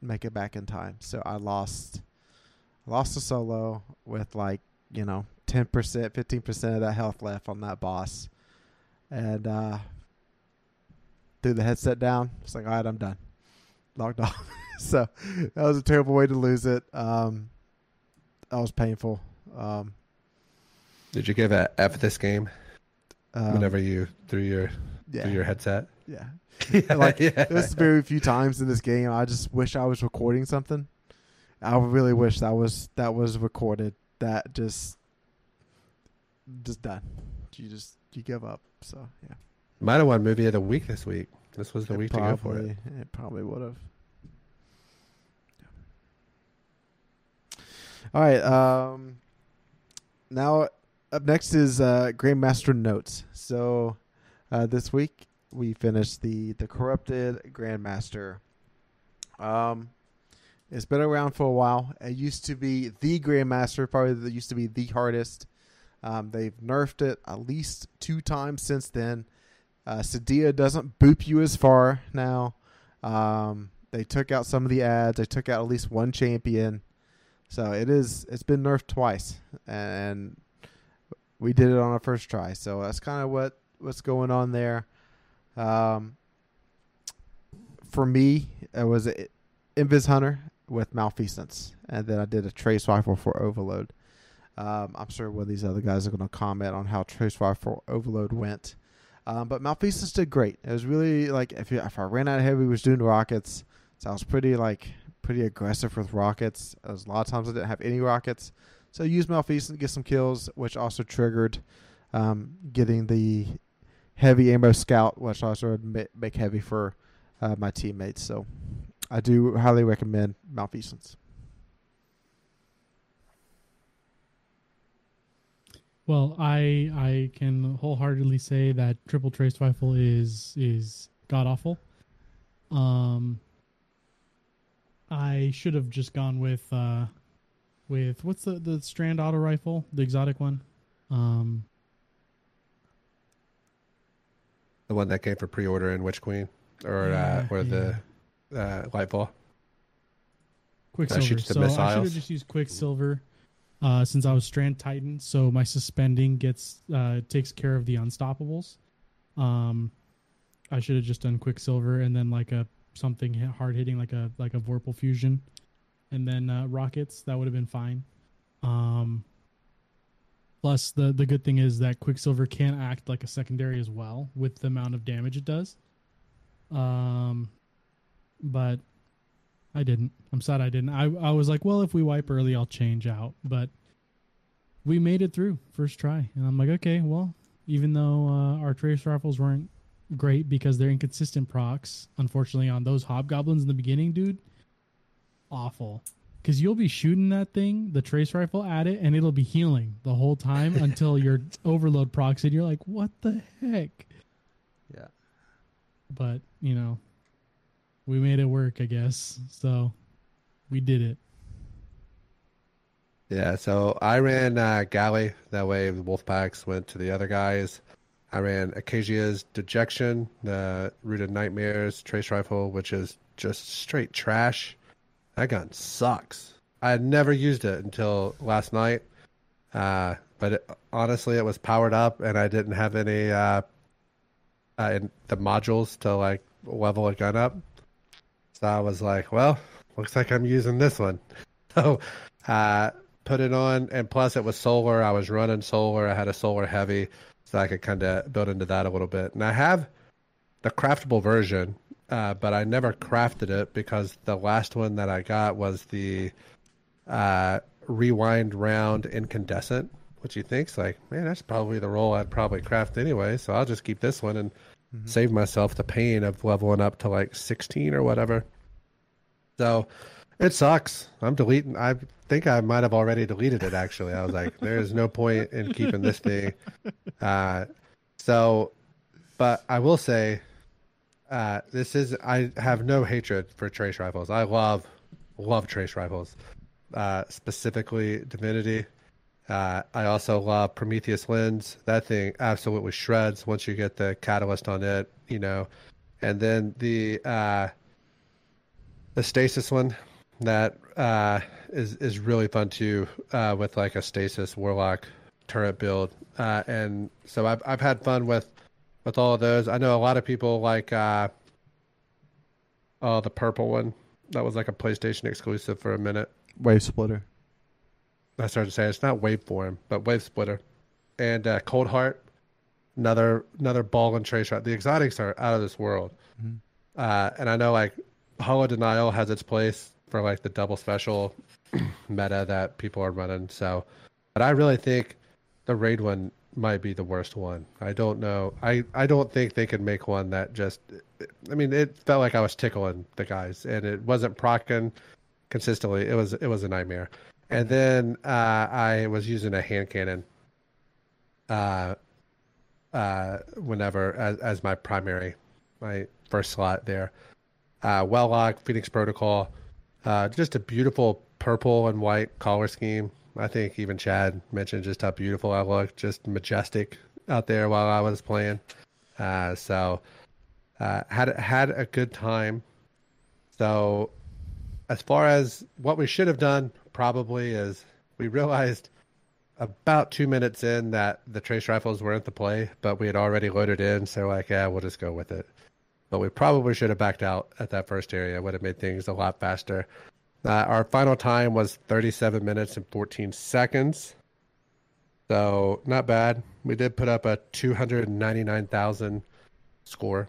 make it back in time. So I lost, lost a solo with like you know ten percent, fifteen percent of that health left on that boss, and uh, threw the headset down. It's like, all right, I'm done. Logged off. so that was a terrible way to lose it. Um, that was painful. Um, Did you give a F this game um, whenever you threw your yeah, through your headset? yeah. yeah, like yeah. there's very few times in this game I just wish I was recording something. I really wish that was that was recorded. That just just done. You just you give up. So yeah, Might have won movie of the week this week. This was the It week to go for it. probably- It probably would have. Yeah. All right. Um, now up next is uh, Grandmaster notes. So uh, this week we finished the the corrupted Grandmaster. Um, it's been around for a while. It used to be the Grandmaster, probably that used to be the hardest. Um, they've nerfed it at least two times since then. Uh, Sedia doesn't boop you as far now. Um, they took out some of the ads. They took out at least one champion. So it is. It's been nerfed twice, and we did it on our first try. So that's kind of what what's going on there. Um, for me, it was Invis Hunter with malfeasance, and then I did a trace rifle for overload. Um, I'm sure one of these other guys are going to comment on how trace rifle overload went. Um, but malfeasance did great. It was really like if you, if I ran out of heavy, was doing rockets. So I was pretty like pretty aggressive with rockets. As a lot of times I didn't have any rockets, so I used malfeasance to get some kills, which also triggered um, getting the heavy ammo scout, which also would make heavy for uh, my teammates. So I do highly recommend malfeasance. Well, I I can wholeheartedly say that triple trace rifle is is god awful. Um, I should have just gone with uh, with what's the the strand auto rifle, the exotic one. Um, the one that came for pre-order in Witch Queen, or yeah, uh, or yeah. the uh, Lightfall. Quicksilver. So missiles. I should have just used Quicksilver uh, since I was Strand Titan, so my suspending gets uh, takes care of the unstoppables. Um, I should have just done Quicksilver and then like a something hard hitting like a like a Vorpal fusion, and then uh, rockets. That would have been fine. Um, plus the the good thing is that Quicksilver can act like a secondary as well with the amount of damage it does. Um, but I didn't. I'm sad I didn't. I I was like, well, if we wipe early, I'll change out. But we made it through first try, and I'm like, okay, well, even though uh, our trace rifles weren't great because they're inconsistent procs, unfortunately, on those hobgoblins in the beginning, dude, awful. Because you'll be shooting that thing, the trace rifle at it, and it'll be healing the whole time until your overload procs, and you're like, what the heck? Yeah. But you know, we made it work, I guess. So we did it. Yeah, so I ran uh, Galley. That way, the wolf packs went to the other guys. I ran Acasia's Dejection, the Root of Nightmares Trace Rifle, which is just straight trash. That gun sucks. I had never used it until last night. Uh, but it, honestly, it was powered up, and I didn't have any uh, uh, in the modules to like level a gun up. So I was like, well, looks like I'm using this one. So uh, put it on, and plus it was solar. I was running solar. I had a solar heavy, so I could kind of build into that a little bit. And I have the craftable version, uh, but I never crafted it because the last one that I got was the uh, rewind round incandescent, which you think's like, man, that's probably the role I'd probably craft anyway. So I'll just keep this one and mm-hmm. save myself the pain of leveling up to like 16 or whatever. So it sucks. I'm deleting. I think I might have already deleted it. Actually, I was like, "There's no point in keeping this thing." Uh, so, but I will say, uh, this is. I have no hatred for trace rifles. I love, love trace rifles, uh, specifically Divinity. Uh, I also love Prometheus lens. That thing absolutely shreds once you get the catalyst on it, you know. And then the uh, the stasis one that uh, is is really fun too, uh, with like a stasis warlock turret build. Uh, and so I've I've had fun with with all of those. I know a lot of people like uh, oh the purple one that was like a PlayStation exclusive for a minute. Wave splitter. I started to say it's not waveform, but wave splitter, and uh, Cold Heart, another another ball and trace shot. The exotics are out of this world, mm-hmm. uh, and I know like Hollow Denial has its place for like the double special meta that people are running. So, but I really think the raid one might be the worst one. I don't know. I I don't think they could make one that just. I mean, it felt like I was tickling the guys, and it wasn't procking consistently. It was it was a nightmare. And then uh, I was using a hand cannon uh, uh, whenever as, as my primary, my first slot there. Uh, Warlock, Phoenix Protocol, uh, just a beautiful purple and white color scheme. I think even Chad mentioned just how beautiful I look, just majestic out there while I was playing. Uh, so uh, had had a good time. So as far as what we should have done, probably is we realized about two minutes in that the trace rifles weren't the play, but we had already loaded in, so like, yeah, we'll just go with it. But we probably should have backed out at that first area. Would have made things a lot faster. Uh, our final time was 37 minutes and 14 seconds. So not bad. We did put up a 299,000 score.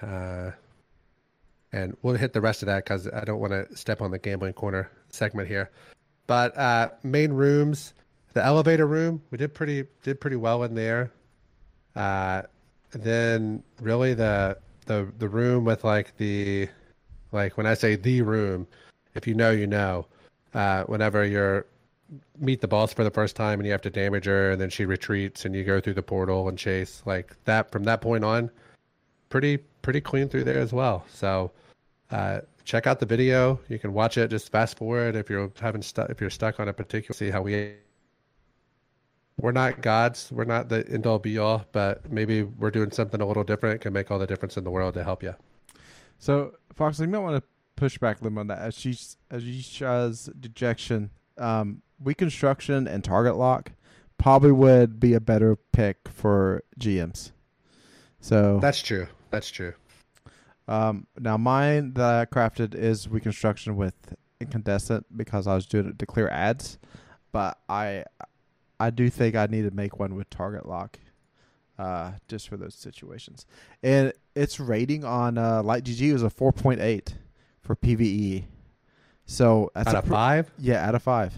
Uh, and we'll hit the rest of that because I don't want to step on the gambling corner segment here. But uh, main rooms, the elevator room, we did pretty did pretty well in there. Uh, then really the the the room with like the like when I say the room, if you know, you know. Uh, whenever you're meet the boss for the first time and you have to damage her and then she retreats and you go through the portal and chase like that from that point on pretty pretty clean through there as well so uh, check out the video. You can watch it. Just fast forward if you're having stuck if you're stuck on a particular see how we we're not gods. We're not the end all be all but maybe we're doing something a little different. Can make all the difference in the world to help you So, Fox, you might want to push back a little on that. As she's as Yisha's dejection, um, reconstruction and target lock probably would be a better pick for GMs. So that's true. That's true um, now mine that I crafted is reconstruction with incandescent because I was doing it to clear ads, but I I do think I need to make one with target lock, uh, just for those situations. And its rating on uh, Light GG was a four point eight for PVE. So that's out a of pr- five Yeah, out of five.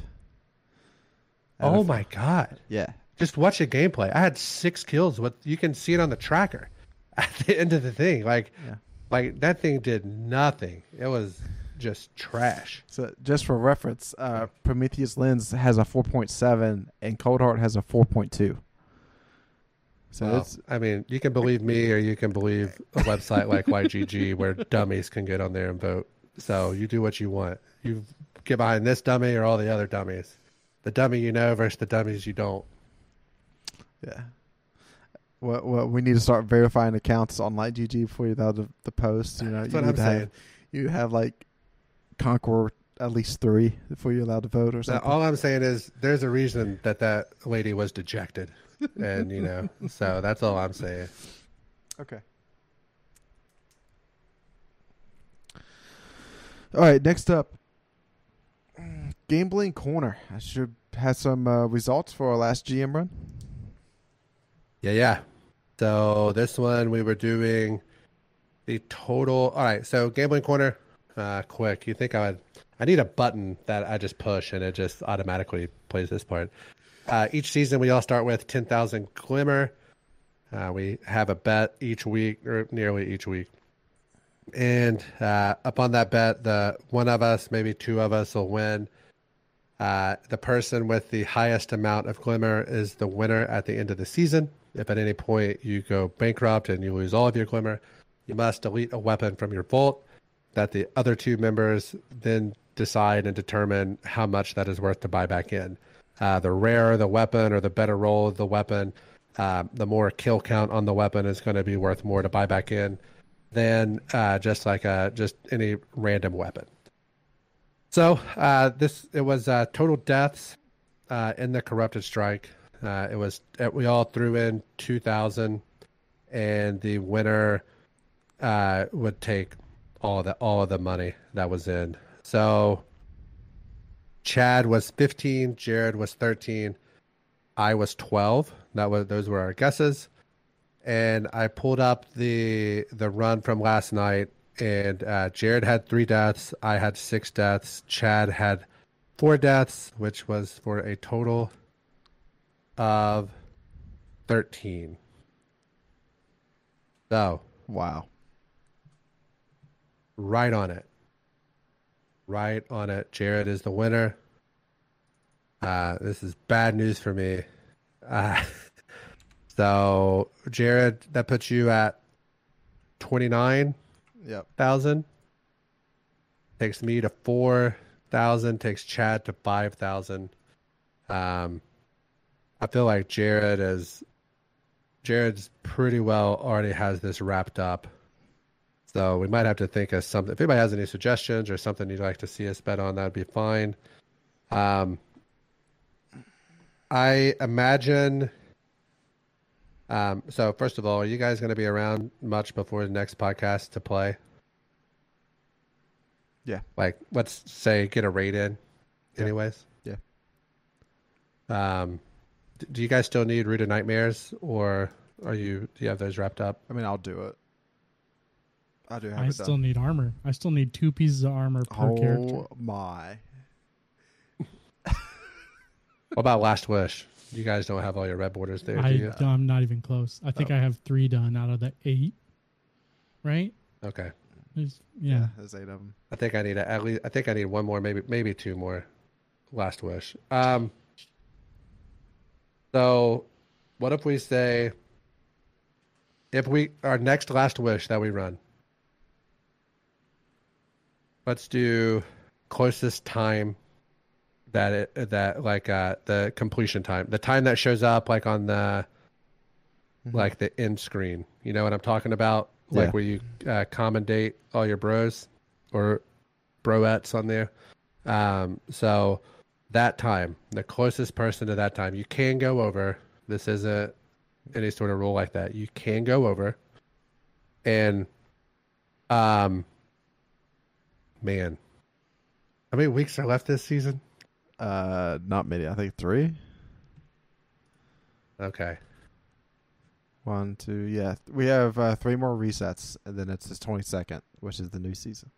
Out oh of- my god Yeah. just watch the gameplay. I had six kills. What you can see it on the tracker at the end of the thing. Like, Yeah. Like that thing did nothing. It was just trash. So just for reference, uh, Prometheus Lens has a 4.7 and Cold Heart has a 4.2. So Well, it's I mean, you can believe me or you can believe a website like YGG where dummies can get on there and vote. So you do what you want. You get behind this dummy or all the other dummies. The dummy you know versus the dummies you don't. yeah. Well, well, we need to start verifying accounts on LightGG before you allow the, the post. You know, That's you what I'm to have, you have like Conqueror at least three before you're allowed to vote or Now, something. all I'm saying is there's a reason that that lady was dejected. and, you know, so that's all I'm saying. Okay. All right, next up, Gambling Corner. I should have some uh, results for our last GM run. Yeah, yeah. So this one we were doing the total. All right. So gambling corner, uh, quick. You think I would? I need a button that I just push and it just automatically plays this part. Uh, each season we all start with ten thousand glimmer. Uh, we have a bet each week or nearly each week, and uh, upon that bet, the one of us, maybe two of us, will win. Uh, the person with the highest amount of glimmer is the winner at the end of the season. If at any point you go bankrupt and you lose all of your glimmer, you must delete a weapon from your vault that the other two members then decide and determine how much that is worth to buy back in. Uh, the rarer the weapon or the better roll of the weapon, uh, the more kill count on the weapon is going to be worth more to buy back in than uh, just like a, just any random weapon. So uh, this it was uh, total deaths uh, in the corrupted strike. Uh, it was uh, we all threw in two thousand, and the winner uh, would take all the all of the money that was in. So Chad was fifteen, Jared was thirteen, I was twelve. That was those were our guesses, and I pulled up the the run from last night and uh, Jared had three deaths. I had six deaths. Chad had four deaths, which was for a total of thirteen. So Wow. right on it, right on it. Jared is the winner. Uh, this is bad news for me. Uh, so Jared, that puts you at twenty nine. Yep. thousand. Takes me to four thousand. Takes Chad to five thousand. Um, I feel like Jared is. Jared's pretty well already has this wrapped up. So we might have to think of something. If anybody has any suggestions or something you'd like to see us bet on, that'd be fine. Um, I imagine. Um, so first of all, are you guys going to be around much before the next podcast to play? Yeah. Like let's say get a raid in, Yeah. anyways. Yeah. Um, do you guys still need Root of Nightmares, or are you do you have those wrapped up? I mean, I'll do it. I do have I it still done. need armor. I still need two pieces of armor per oh character. my! What about Last Wish? You guys don't have all your red borders there, do I, you? I'm not even close. I think Oh. I have three done out of the eight. Right? Okay. There's, yeah. there's eight of them. I think I need a, at least. I think I need one more, maybe maybe two more. Last wish. Um. So, what if we say, if we our next last wish that we run, let's do closest time that it that like uh the completion time, the time that shows up like on the Mm-hmm. like the end screen. You know what I'm talking about? Like Yeah. where you uh, commendate all your bros or broettes on there. Um, so that time, the closest person to that time, you can go over. This isn't any sort of rule like that. You can go over, and um, man, how many weeks are left this season? Uh, not many. I think three. Okay, One, two, yeah. We have uh, three more resets, and then it's the twenty second, which is the new season.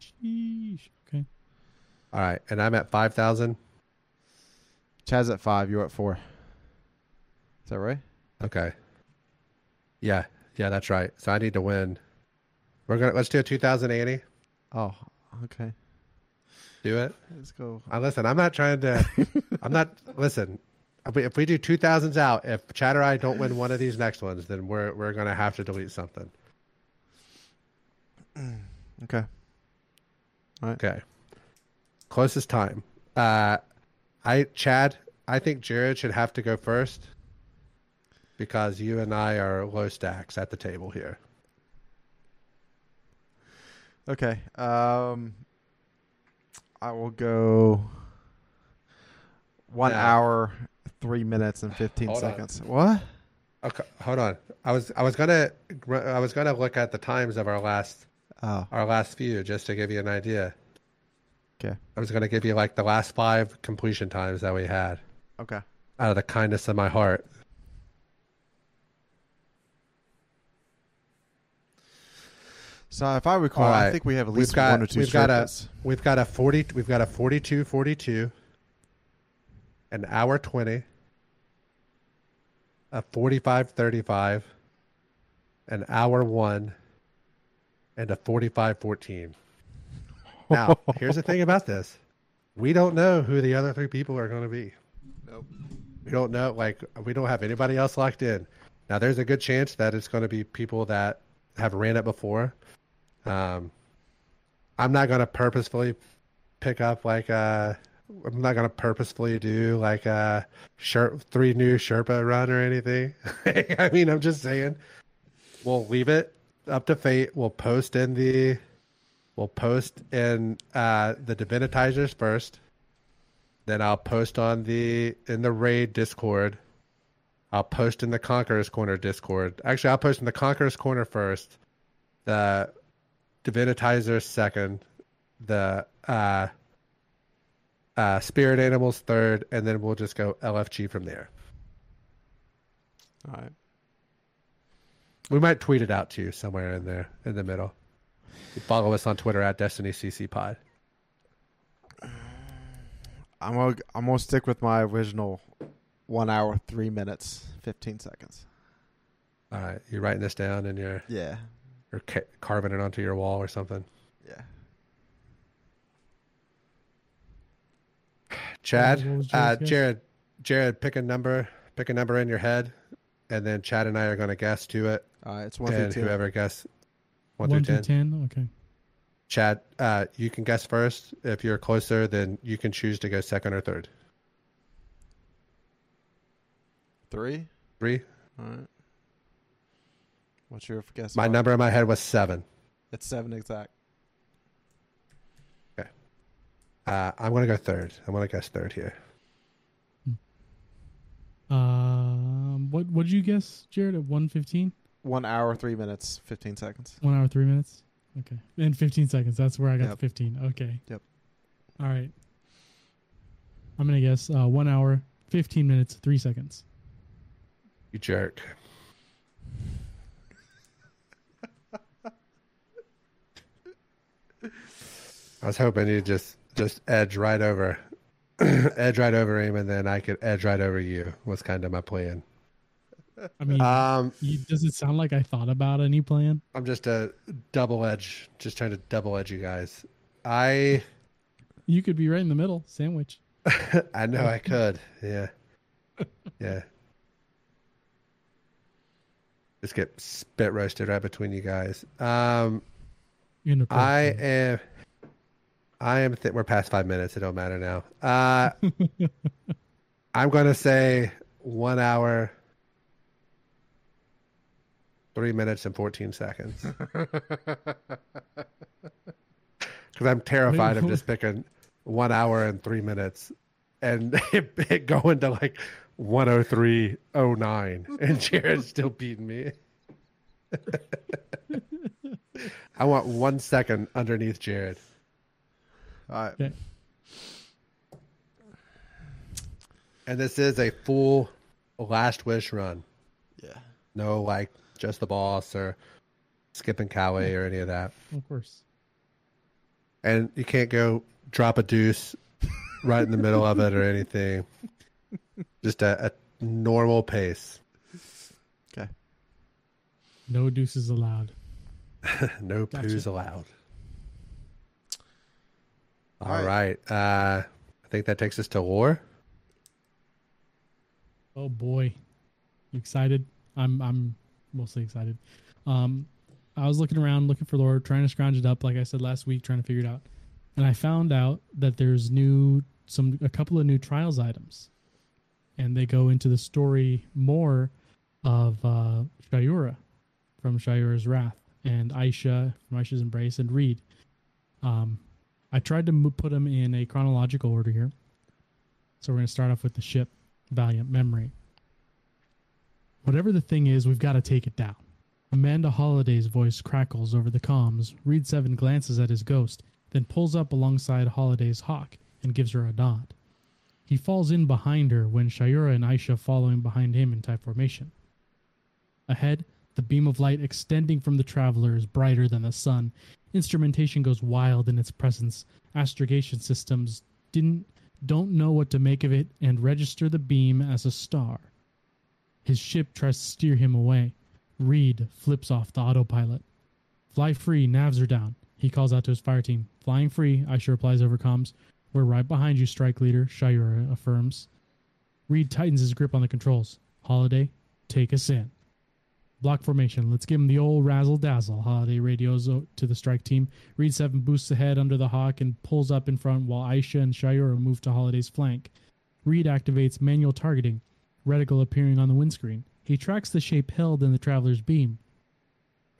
Sheesh. All right, and I'm at five thousand. Chad's at five. You're at four. Is that right? Okay. Yeah, yeah, that's right. So I need to win. We're gonna let's do a 2080. Oh, okay. Do it. Let's go. I listen. I'm not trying to. I'm not. Listen. If we, if we do 2000s out, if Chad or I don't win one of these next ones, then we're we're gonna have to delete something. Okay. Okay. Closest time. Uh, I Chad. I think Jared should have to go first because you and I are low stacks at the table here. Okay. Um, I will go one hour, three minutes, and fifteen Hold on. seconds. What? Okay, hold on. I was I was gonna I was gonna look at the times of our last Oh, our last few just to give you an idea. Okay. I was gonna give you like the last five completion times that we had Okay. out of the kindness of my heart. So if I recall, All I think we have at least got- one or two we've got a-. We've got a forty. We've got a forty-two, forty-two, an hour twenty, a forty-five, thirty-five, an hour one, and a forty-five, fourteen. Now, here's the thing about this: we don't know who the other three people are going to be. Nope. We don't know. Like, we don't have anybody else locked in. Now, there's a good chance that it's going to be people that have ran it before. Um, I'm not going to purposefully pick up like uh I'm not gonna purposefully do like a shirt three new Sherpa run or anything. I mean, I'm just saying we'll leave it up to fate. We'll post in the we'll post in uh the divinitizers first. Then I'll post on the in the raid Discord. I'll post in the Conqueror's Corner Discord. Actually, I'll post in the Conqueror's Corner first. The Divinitizer second, the uh, uh, Spirit Animals third, and then we'll just go LFG from there. All right. We might tweet it out to you somewhere in there in the middle. You follow us on Twitter at Destiny CC Pod. I'm gonna I'm gonna stick with my original one hour, three minutes, fifteen seconds. All right, you're writing this down and you're Yeah. or ca- carving it onto your wall or something. Yeah. Chad, uh, Jared, Jared, pick a number, pick a number in your head, and then Chad and I are going to guess to it, All right. It's one and through whoever guess one, One through through ten. ten. Okay. Chad, uh, you can guess first. If you're closer, then you can choose to go second or third. Three. Three. All right. What's your guess? My Mark? number in my head was seven. It's seven exact. Okay. Uh, I'm going to go third. I'm going to guess third here. Um, what what did you guess, Jared? At one fifteen, One hour, three minutes, fifteen seconds. one hour three minutes. Okay. In 15 seconds. That's where I got Yep. the 15. Okay. Yep. All right. I'm going to guess uh, one hour, 15 minutes, three seconds. You jerk. I was hoping you'd just just edge right over, edge right over him, and then I could edge right over you. Was kind of my plan. I mean, Um, you, does it sound like I thought about any plan? I'm just a double edge, just trying to double edge you guys. I You could be right in the middle, sandwich. I know I could. Yeah. Yeah. Just get spit roasted right between you guys. Um I am I am th- we're past 5 minutes, it don't matter now. Uh I'm going to say 1 hour 3 minutes and 14 seconds. Cuz I'm terrified of just picking 1 hour and 3 minutes and it, it going to like 103.09 and Jared's still beating me. I want 1 second underneath Jared. All right. Okay. And this is a full last wish run. Yeah. No, like just the boss or skipping Kalli or any of that. Of course. And you can't go drop a deuce right in the middle of it or anything. Just a, a normal pace. Okay. No deuces allowed. no Gotcha. poos allowed. All All right. Uh, I think that takes us to war. Oh boy. You excited? I'm I'm mostly excited. Um I was looking around looking for lore, trying to scrounge it up like I said last week, trying to figure it out. And I found out that there's new some a couple of new trials items. And they go into the story more of uh Shayura from Shayura's Wrath and Aisha from Aisha's Embrace and Reed. Um I tried to put them in a chronological order here. So we're going to start off with the ship Valiant Memory. Whatever the thing is, we've got to take it down. Amanda Holliday's voice crackles over the comms. Reed Seven glances at his ghost, then pulls up alongside Holliday's hawk and gives her a nod. He falls in behind her when Shayura and Aisha follow him behind him in type formation. Ahead, the beam of light extending from the traveler is brighter than the sun. Instrumentation goes wild in its presence. Astrogation systems didn't don't know what to make of it and register the beam as a star. His ship tries to steer him away. Reed flips off the autopilot. Fly free, navs are down. He calls out to his fire team. Flying free, Aisha replies over comms. We're right behind you, strike leader, Shayura affirms. Reed tightens his grip on the controls. Holliday, take us in. Block formation. Let's give him the old razzle dazzle. Holliday radios to the strike team. Reed 7 boosts ahead under the hawk and pulls up in front while Aisha and Shayura move to Holliday's flank. Reed activates manual targeting, reticle appearing on the windscreen. He tracks the shape held in the traveler's beam.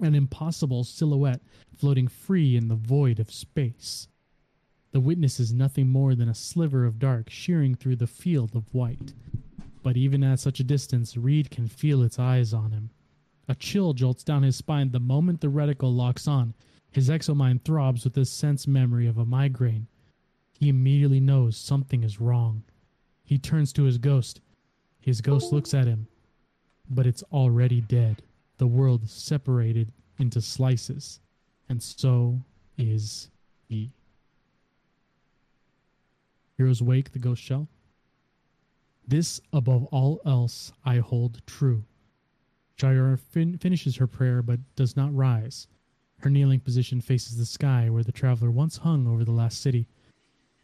An impossible silhouette floating free in the void of space. The witness is nothing more than a sliver of dark shearing through the field of white. But even at such a distance, Reed can feel its eyes on him. A chill jolts down his spine the moment the reticle locks on. His exomind throbs with the sense memory of a migraine. He immediately knows something is wrong. He turns to his ghost. His ghost looks at him, but it's already dead. The world separated into slices, and so is he. Heroes wake the ghost shell. This, above all else, I hold true. Shayura fin- finishes her prayer but does not rise. Her kneeling position faces the sky where the traveler once hung over the last city.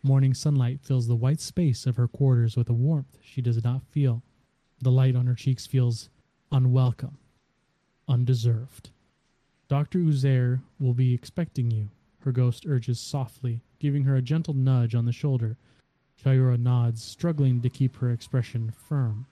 Morning sunlight fills the white space of her quarters with a warmth she does not feel. The light on her cheeks feels unwelcome, undeserved. Dr. Uzair will be expecting you, her ghost urges softly, giving her a gentle nudge on the shoulder. Shayura nods, struggling to keep her expression firm.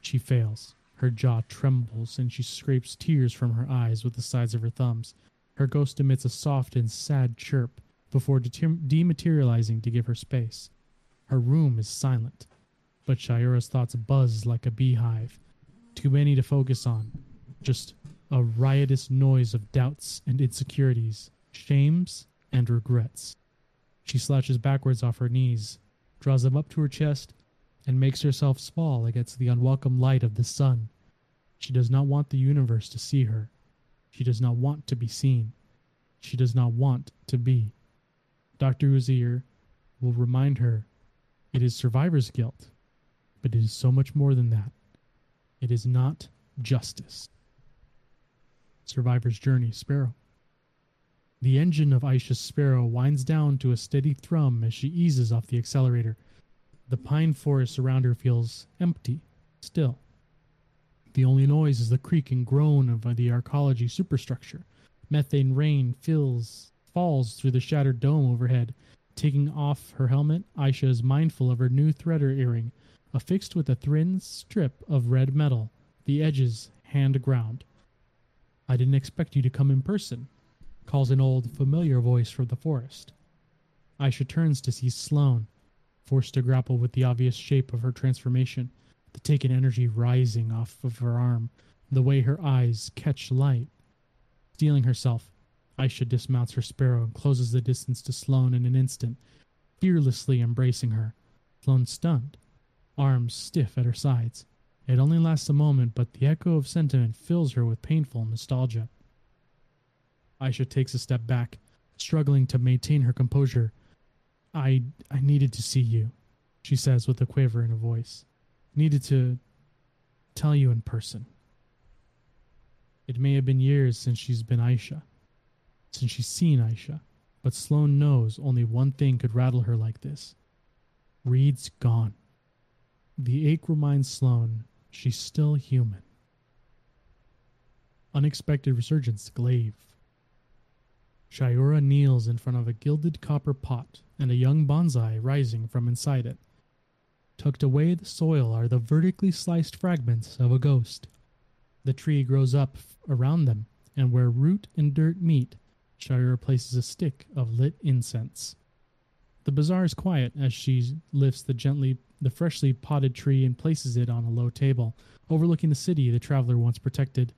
She fails. Her jaw trembles and she scrapes tears from her eyes with the sides of her thumbs. Her ghost emits a soft and sad chirp before deter- dematerializing to give her space. Her room is silent, but Shayura's thoughts buzz like a beehive. Too many to focus on. Just a riotous noise of doubts and insecurities. shames, and regrets. She slouches backwards off her knees, draws them up to her chest, and makes herself small against the unwelcome light of the sun. She does not want the universe to see her. She does not want to be seen. She does not want to be. Dr. Uzier will remind her it is survivor's guilt, but it is so much more than that. It is not justice. Survivor's Journey Sparrow. The engine of Aisha's Sparrow winds down to a steady thrum as she eases off the accelerator. The pine forest around her feels empty, still. The only noise is the creak and groan of the arcology superstructure. Methane rain fills, falls through the shattered dome overhead. Taking off her helmet, Aisha is mindful of her new threader earring, affixed with a thin strip of red metal, the edges hand ground. I didn't expect you to come in person, calls an old, familiar voice from the forest. Aisha turns to see Sloane, forced to grapple with the obvious shape of her transformation, the taken energy rising off of her arm, the way her eyes catch light. Steeling herself, Aisha dismounts her sparrow and closes the distance to Sloane in an instant, fearlessly embracing her. Sloane stunned, arms stiff at her sides. It only lasts a moment, but the echo of sentiment fills her with painful nostalgia. Aisha takes a step back, struggling to maintain her composure. I I needed to see you, she says with a quiver in her voice. Needed to tell you in person. It may have been years since she's been Aisha, since she's seen Aisha, but Sloane knows only one thing could rattle her like this. Reed's gone. The ache reminds Sloane she's still human. Unexpected resurgence glaive. Shayura kneels in front of a gilded copper pot and a young bonsai rising from inside it. Tucked away in the soil are the vertically sliced fragments of a ghost. The tree grows up around them, and where root and dirt meet, Shayura places a stick of lit incense. The bazaar is quiet as she lifts the gently the freshly potted tree and places it on a low table, overlooking the city the traveler once protected.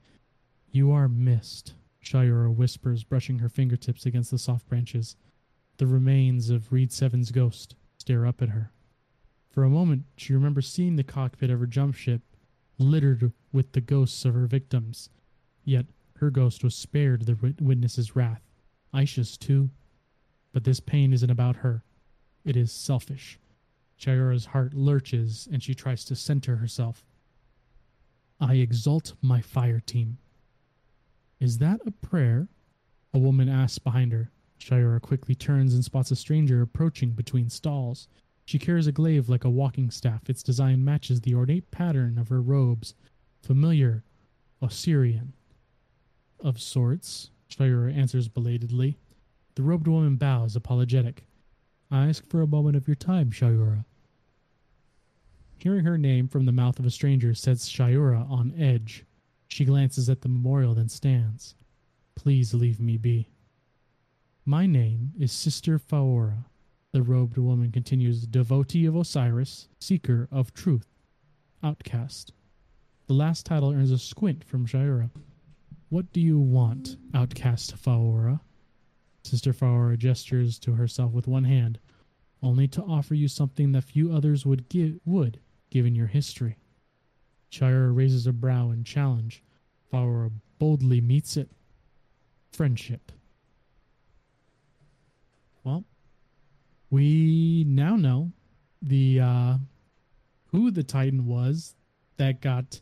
You are missed, Shayura whispers, brushing her fingertips against the soft branches. The remains of Reed Seven's ghost stare up at her. For a moment, she remembers seeing the cockpit of her jump ship littered with the ghosts of her victims. Yet her ghost was spared the witness's wrath. Aisha's too. But this pain isn't about her. It is selfish. Shayura's heart lurches and she tries to center herself. I exalt my fire team. Is that a prayer? A woman asks behind her. Shayura quickly turns and spots a stranger approaching between stalls. She carries a glaive like a walking staff. Its design matches the ornate pattern of her robes. Familiar, Osirian. Of sorts, Shiora answers belatedly. The robed woman bows, apologetic. I ask for a moment of your time, Shayura. Hearing her name from the mouth of a stranger sets Shayura on edge. She glances at the memorial, then stands. Please leave me be. My name is Sister Faora, the robed woman continues, devotee of Osiris, seeker of truth, outcast. The last title earns a squint from Shayura. What do you want, outcast Faora? Sister Faora gestures to herself with one hand, only to offer you something that few others would give would given your history. Shayura raises a brow in challenge. Faora boldly meets it. Friendship. Well, we now know the uh, who the Titan was that got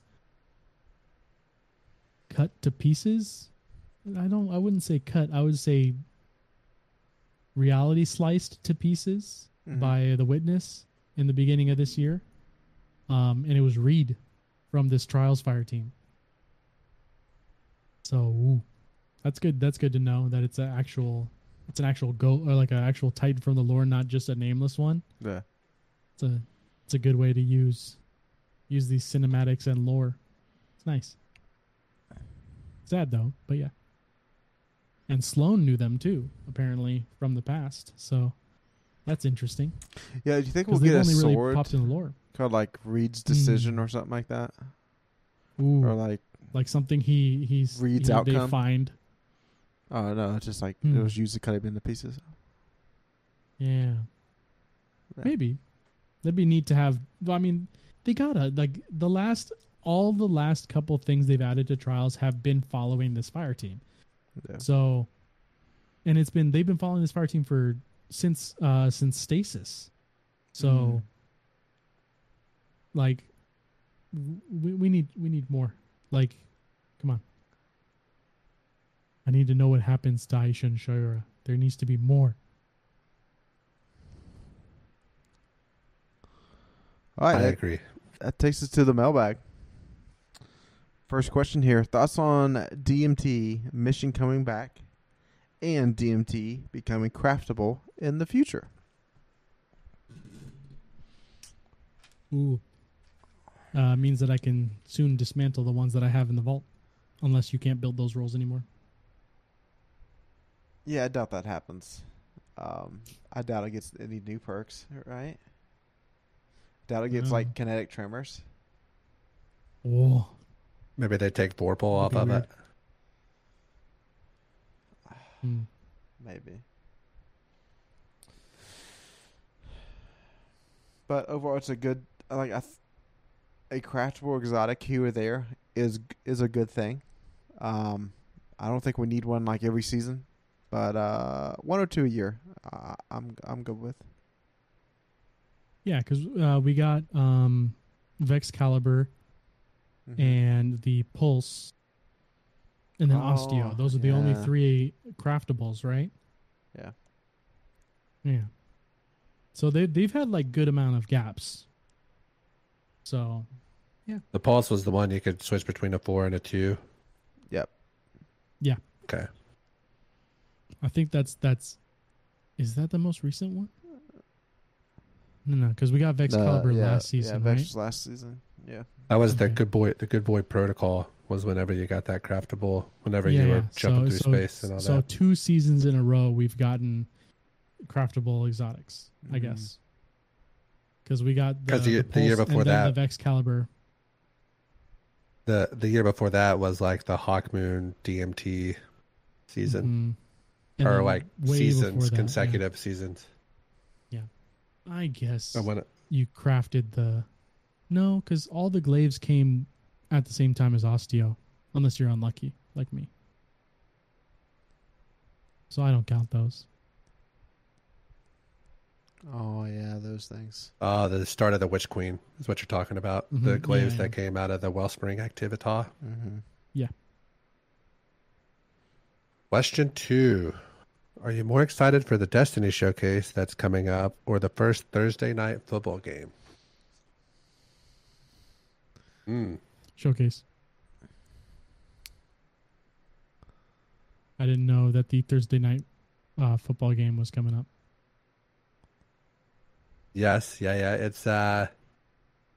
cut to pieces. I don't. I wouldn't say cut. I would say reality sliced to pieces Mhm. by the witness in the beginning of this year um, and it was Reed from this Trials Fire team. So ooh, that's good. That's good to know that it's an actual, it's an actual go or like an actual Titan from the lore, not just a nameless one. Yeah. It's a, it's a good way to use, use these cinematics and lore. It's nice. Sad though, but yeah. And Sloane knew them too, apparently from the past. So that's interesting Yeah. Do you think we'll get a only really sword popped in the lore. called like Reed's Hmm. decision or something like that, Ooh. or like like something he he's Reed's he, outcome? They find Oh no, it's just like Hmm. it was used to cut him into pieces. Yeah. Yeah. Maybe. That'd be neat to have. I mean, they gotta like the last all the last couple things they've added to trials have been following this fire team. Yeah. So, and it's been they've been following this fire team for since uh since stasis. So, Mhm. like, we we need we need more. Like, come on. I need to know what happens to Aisha and Shayura. There needs to be more. All right, I that, agree. that takes us to the mailbag. First question here: Thoughts on DMT mission coming back, and DMT becoming craftable in the future? Ooh. Uh, means that I can soon dismantle the ones that I have in the vault, unless you can't build those rolls anymore. Yeah, I doubt that happens. Um, I doubt it gets any new perks, right? Doubt it gets like kinetic tremors. Oh, Maybe they take Vorpal off That'd of it. hmm. Maybe. But overall, it's a good like a, a craftable exotic here or there is is a good thing. Um, I don't think we need one like every season, but uh, one or two a year, uh, I'm I'm good with. yeah, because uh, we got um, Vexcalibur Mhm. and the Pulse, and then Oh, Osteo. Those are the only three craftables, right? Yeah. Yeah. So they they've had like good amount of gaps. So yeah. The Pulse was the one you could switch between a four and a two. Yep. Yeah. Okay. I think that's that's. Is that the most recent one? No, no, because we got Vex The- Caliber yeah, last season, yeah, right? Vex last season. Yeah. That was the good boy. The good boy protocol was whenever you got that craftable. Whenever yeah, you were yeah. jumping through so, space and all that. so two seasons in a row, we've gotten craftable exotics. I Mhm. guess because we got 'Cause the, the- the the year before and then that- the Vexcalibur. The the year before that was like the Hawk Moon DMT season, Mhm. And or like way before seasons, that, yeah. consecutive seasons. I guess And when you crafted the no, because all the glaives came at the same time as Osteo, unless you're unlucky like me. So I don't count those. Oh yeah, those things. uh, the start of the Witch Queen is what you're talking about. The Mhm, glaives yeah, that came out of the Wellspring Activita. Mm-hmm. Yeah. Question two. Are you more excited for the Destiny showcase that's coming up or the first Thursday night football game? Mm. Showcase. I didn't know that the Thursday night uh, football game was coming up. Yes, yeah, yeah. It's uh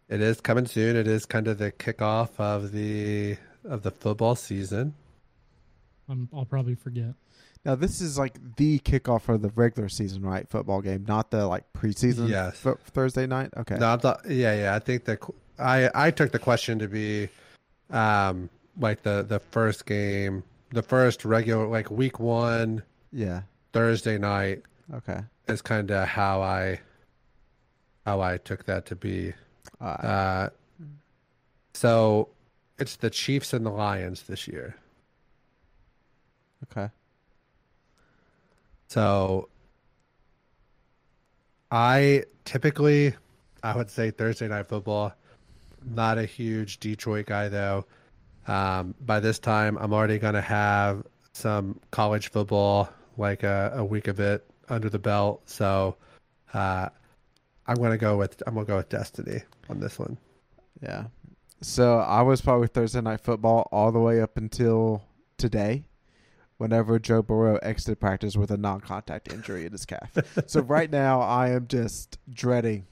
it is coming soon. It is kind of the kickoff of the of the football season. I'm, I'll probably forget. Now this is like the kickoff for the regular season, right? Football game, not the like preseason. Yes. th- Thursday night. Okay. No, I'm not, yeah, yeah. I think that qu- I I took the question to be um like the the first game, the first regular like week 1 Yeah. Thursday night Okay. is kind of how I how I took that to be. Uh, Uh so it's the Chiefs and the Lions this year. okay. So I typically I would say Thursday night football. Not a huge Detroit guy though. Um, by this time I'm already gonna have some college football, like a, a week of it under the belt. So uh, I'm gonna go with I'm gonna go with Destiny on this one. Yeah. So I was probably Thursday night football all the way up until today, whenever Joe Burrow exited practice with a non-contact injury in his calf. so right now I am just dreading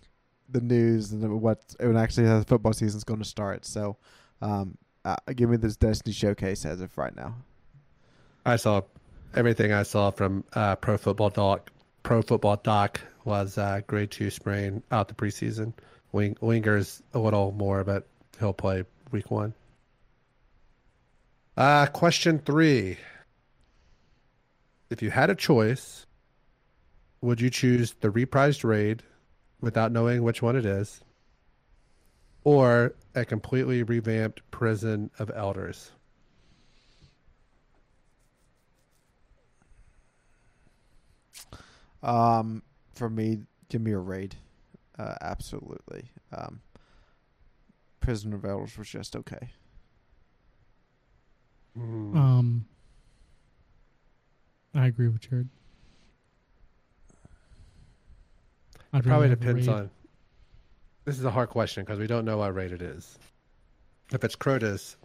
the news and what when actually the football season's going to start. So, um, uh, give me this Destiny showcase as of right now. I saw everything I saw from uh, Pro Football Doc. Pro Football Doc was uh, grade two sprain out the preseason. Wing, Winger's a little more, but he'll play week one. Uh, question three: if you had a choice, would you choose the reprised raid without knowing which one it is, or a completely revamped Prison of Elders? Um, for me, give me a raid. Uh, absolutely. Um, Prisoner of Elders was just okay. Um, I agree with Jared. I'd It probably rather have a depends on. This is a hard question because we don't know what rate it is. If it's Crota's,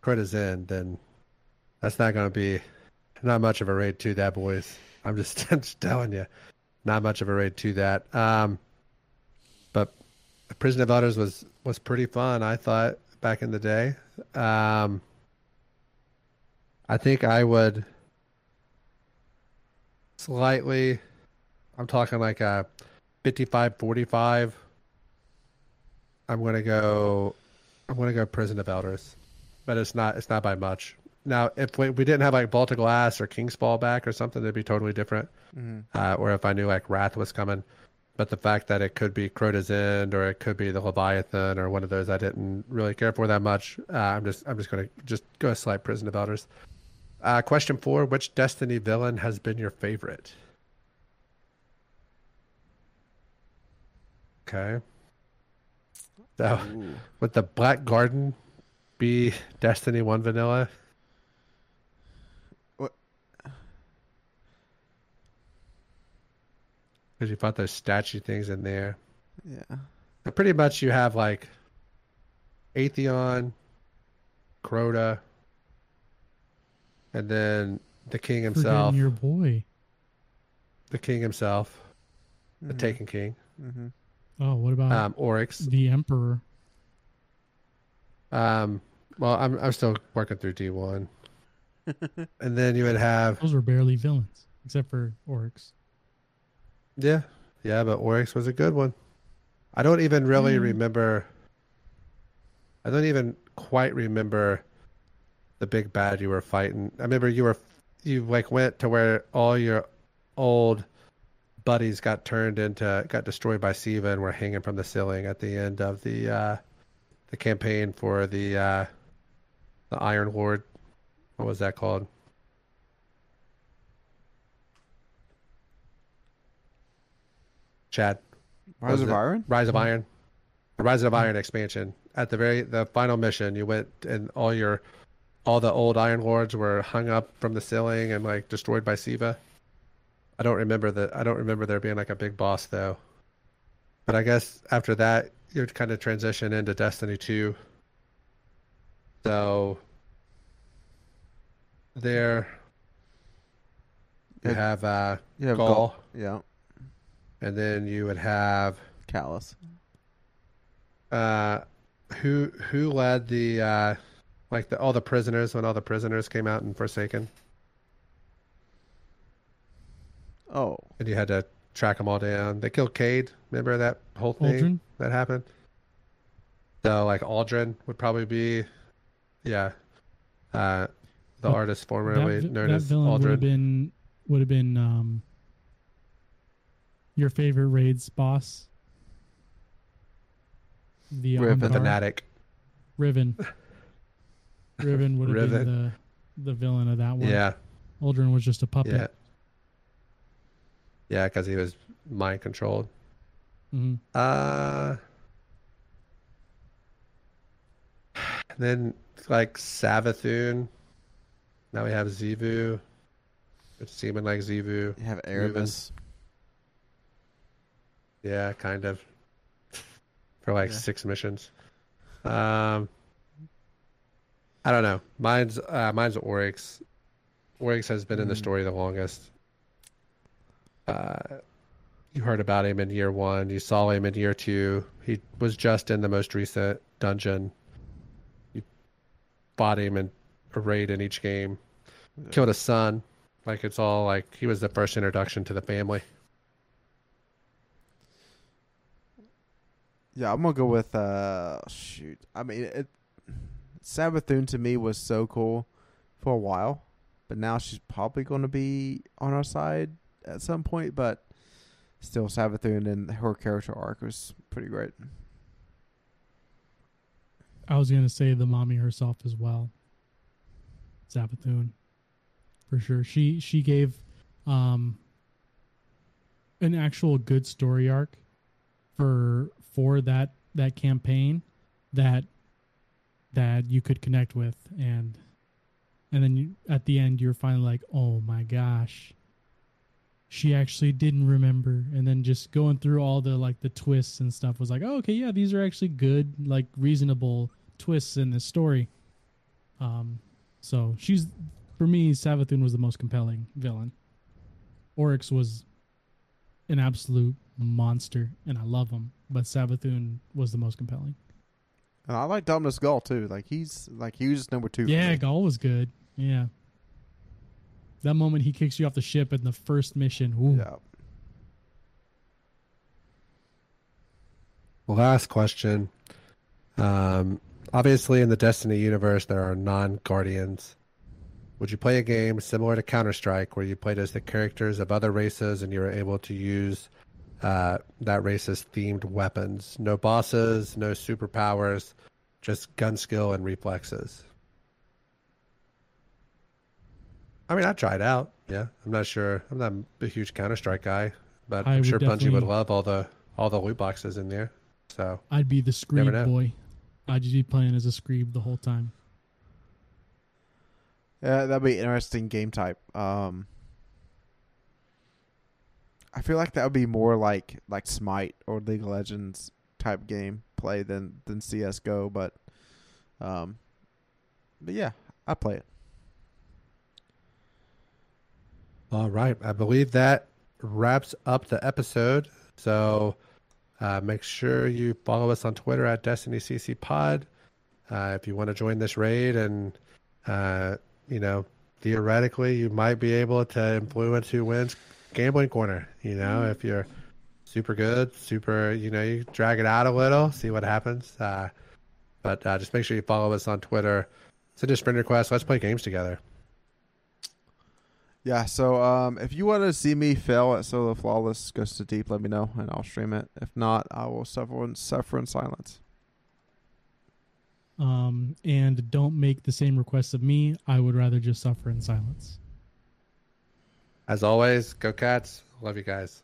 Crota's End, then that's not going to be not much of a raid to that, boys. I'm just, I'm just telling you, not much of a raid to that. Um, but Prison of Elders was was pretty fun. I thought back in the day. Um, I think I would slightly. I'm talking like a 55 45. I'm going to go I'm to go Prison of Elders. But it's not it's not by much. Now, if we, we didn't have like Vault of Glass or King's Fall back or something, it'd be totally different. Mm-hmm. Uh, or if I knew like Wrath was coming. But the fact that it could be Crota's End or it could be the Leviathan or one of those I didn't really care for that much. Uh, I'm just I'm just gonna just go a slight Prison of Elders. Uh, question four: Which Destiny villain has been your favorite? Okay. So Ooh. would the Black Garden be Destiny One vanilla? What? Because you put those statue things in there. Yeah. But pretty much you have like Atheon, Crota, and then the king himself. Forgetting your boy. The king himself, the Mhm. Taken King, Mhm. Oh, what about um, Oryx. the Emperor? Um, well, I'm I'm still working through D one, and then you would have Those were barely villains, except for Oryx. yeah, yeah, but Oryx was a good one. I don't even really Mm. remember. I don't even quite remember the big bad you were fighting. I remember you were you like went to where all your old buddies got turned into got destroyed by Siva and were hanging from the ceiling at the end of the uh the campaign for the uh the Iron Lord. What was that called? Chad. Rise of it- Iron. Rise of Iron. The Rise of Iron expansion. At the very the final mission, you went and all your all the old Iron Lords were hung up from the ceiling and like destroyed by Siva. I don't remember that. I don't remember there being like a big boss though. But I guess after that, you kind of transition into Destiny Two. So there you have uh, You have Gaul, Gaul. Yeah. and then you would have Calus. uh who who led the uh like the all the prisoners when all the prisoners came out in Forsaken Oh. and you had to track them all down. They killed Cayde. Remember that whole thing Aldrin? that happened? So like Aldrin would probably be yeah. Uh the But artist formerly vi- known that as villain would have been would have been um your favorite raids boss. The Riven. Fanatic. Riven. Riven would have Riven. been the the villain of that one. Yeah. Aldrin was just a puppet. Yeah. Yeah, because he was mind controlled. hmm Uh, then like Savathun. Now we have Xivu. It's seeming like Xivu. You have Erebus. Yeah, kind of. For like Yeah. six missions. Um, I don't know. Mine's uh, mine's Oryx. Oryx has been in the Mm. story the longest. Uh, you heard about him in year one. You saw him in year two. He was just in the most recent dungeon. You fought him in a raid in each game. Killed his son. Like it's all like he was the first introduction to the family. Yeah, I'm gonna go with uh shoot. I mean it Savathun to me was so cool for a while. but now she's probably to be on our side at some point. But still, Savathun and her character arc was pretty great. I was gonna say the mommy herself as well. Savathun. For sure. She she gave um an actual good story arc for for that that campaign that that you could connect with and and then you, at the end you're finally like oh my gosh she actually didn't remember and then just going through all the like the twists and stuff was like oh, okay yeah these are actually good like reasonable twists in this story um so she's for me savathun was the most compelling villain oryx was an absolute monster and i love him but savathun was the most compelling And I like Dominus Ghaul too. Like he's like he was number two. yeah. Gaul was good yeah that moment he kicks you off the ship in the first mission ooh, Yeah. Last question. Um, obviously, in the Destiny universe, there are non guardians. Would you play a game similar to Counter Strike where you played as the characters of other races and you were able to use uh, that race's themed weapons? No bosses, no superpowers, just gun skill and reflexes. I mean, I tried out. Yeah, I'm not sure. I'm not a huge Counter Strike guy, but I I'm sure Bungie would love all the all the loot boxes in there. So i'd be the Never screed know. boy i'd just be playing as a screeb the whole time Yeah, that'd be interesting game type. Um, I feel like that would be more like like Smite or League of Legends type game play than than CS:GO. But, um, but yeah, I play it. All right. I believe that wraps up the episode. So uh, make sure you follow us on Twitter at Destiny CC Pod. Uh, if you want to join this raid, and uh, you know, theoretically, you might be able to influence who wins Gambling Corner. You know, if you're super good, super, you know, you drag it out a little, see what happens. Uh, but uh, just make sure you follow us on Twitter. Send us friend requests. Let's play games together. Yeah. So, um, if you want to see me fail at Solo Flawless Goes to Deep, let me know and I'll stream it. If not, I will suffer in, suffer in silence. um, and don't make the same requests of me. I would rather just suffer in silence. As always, go cats. Love you guys.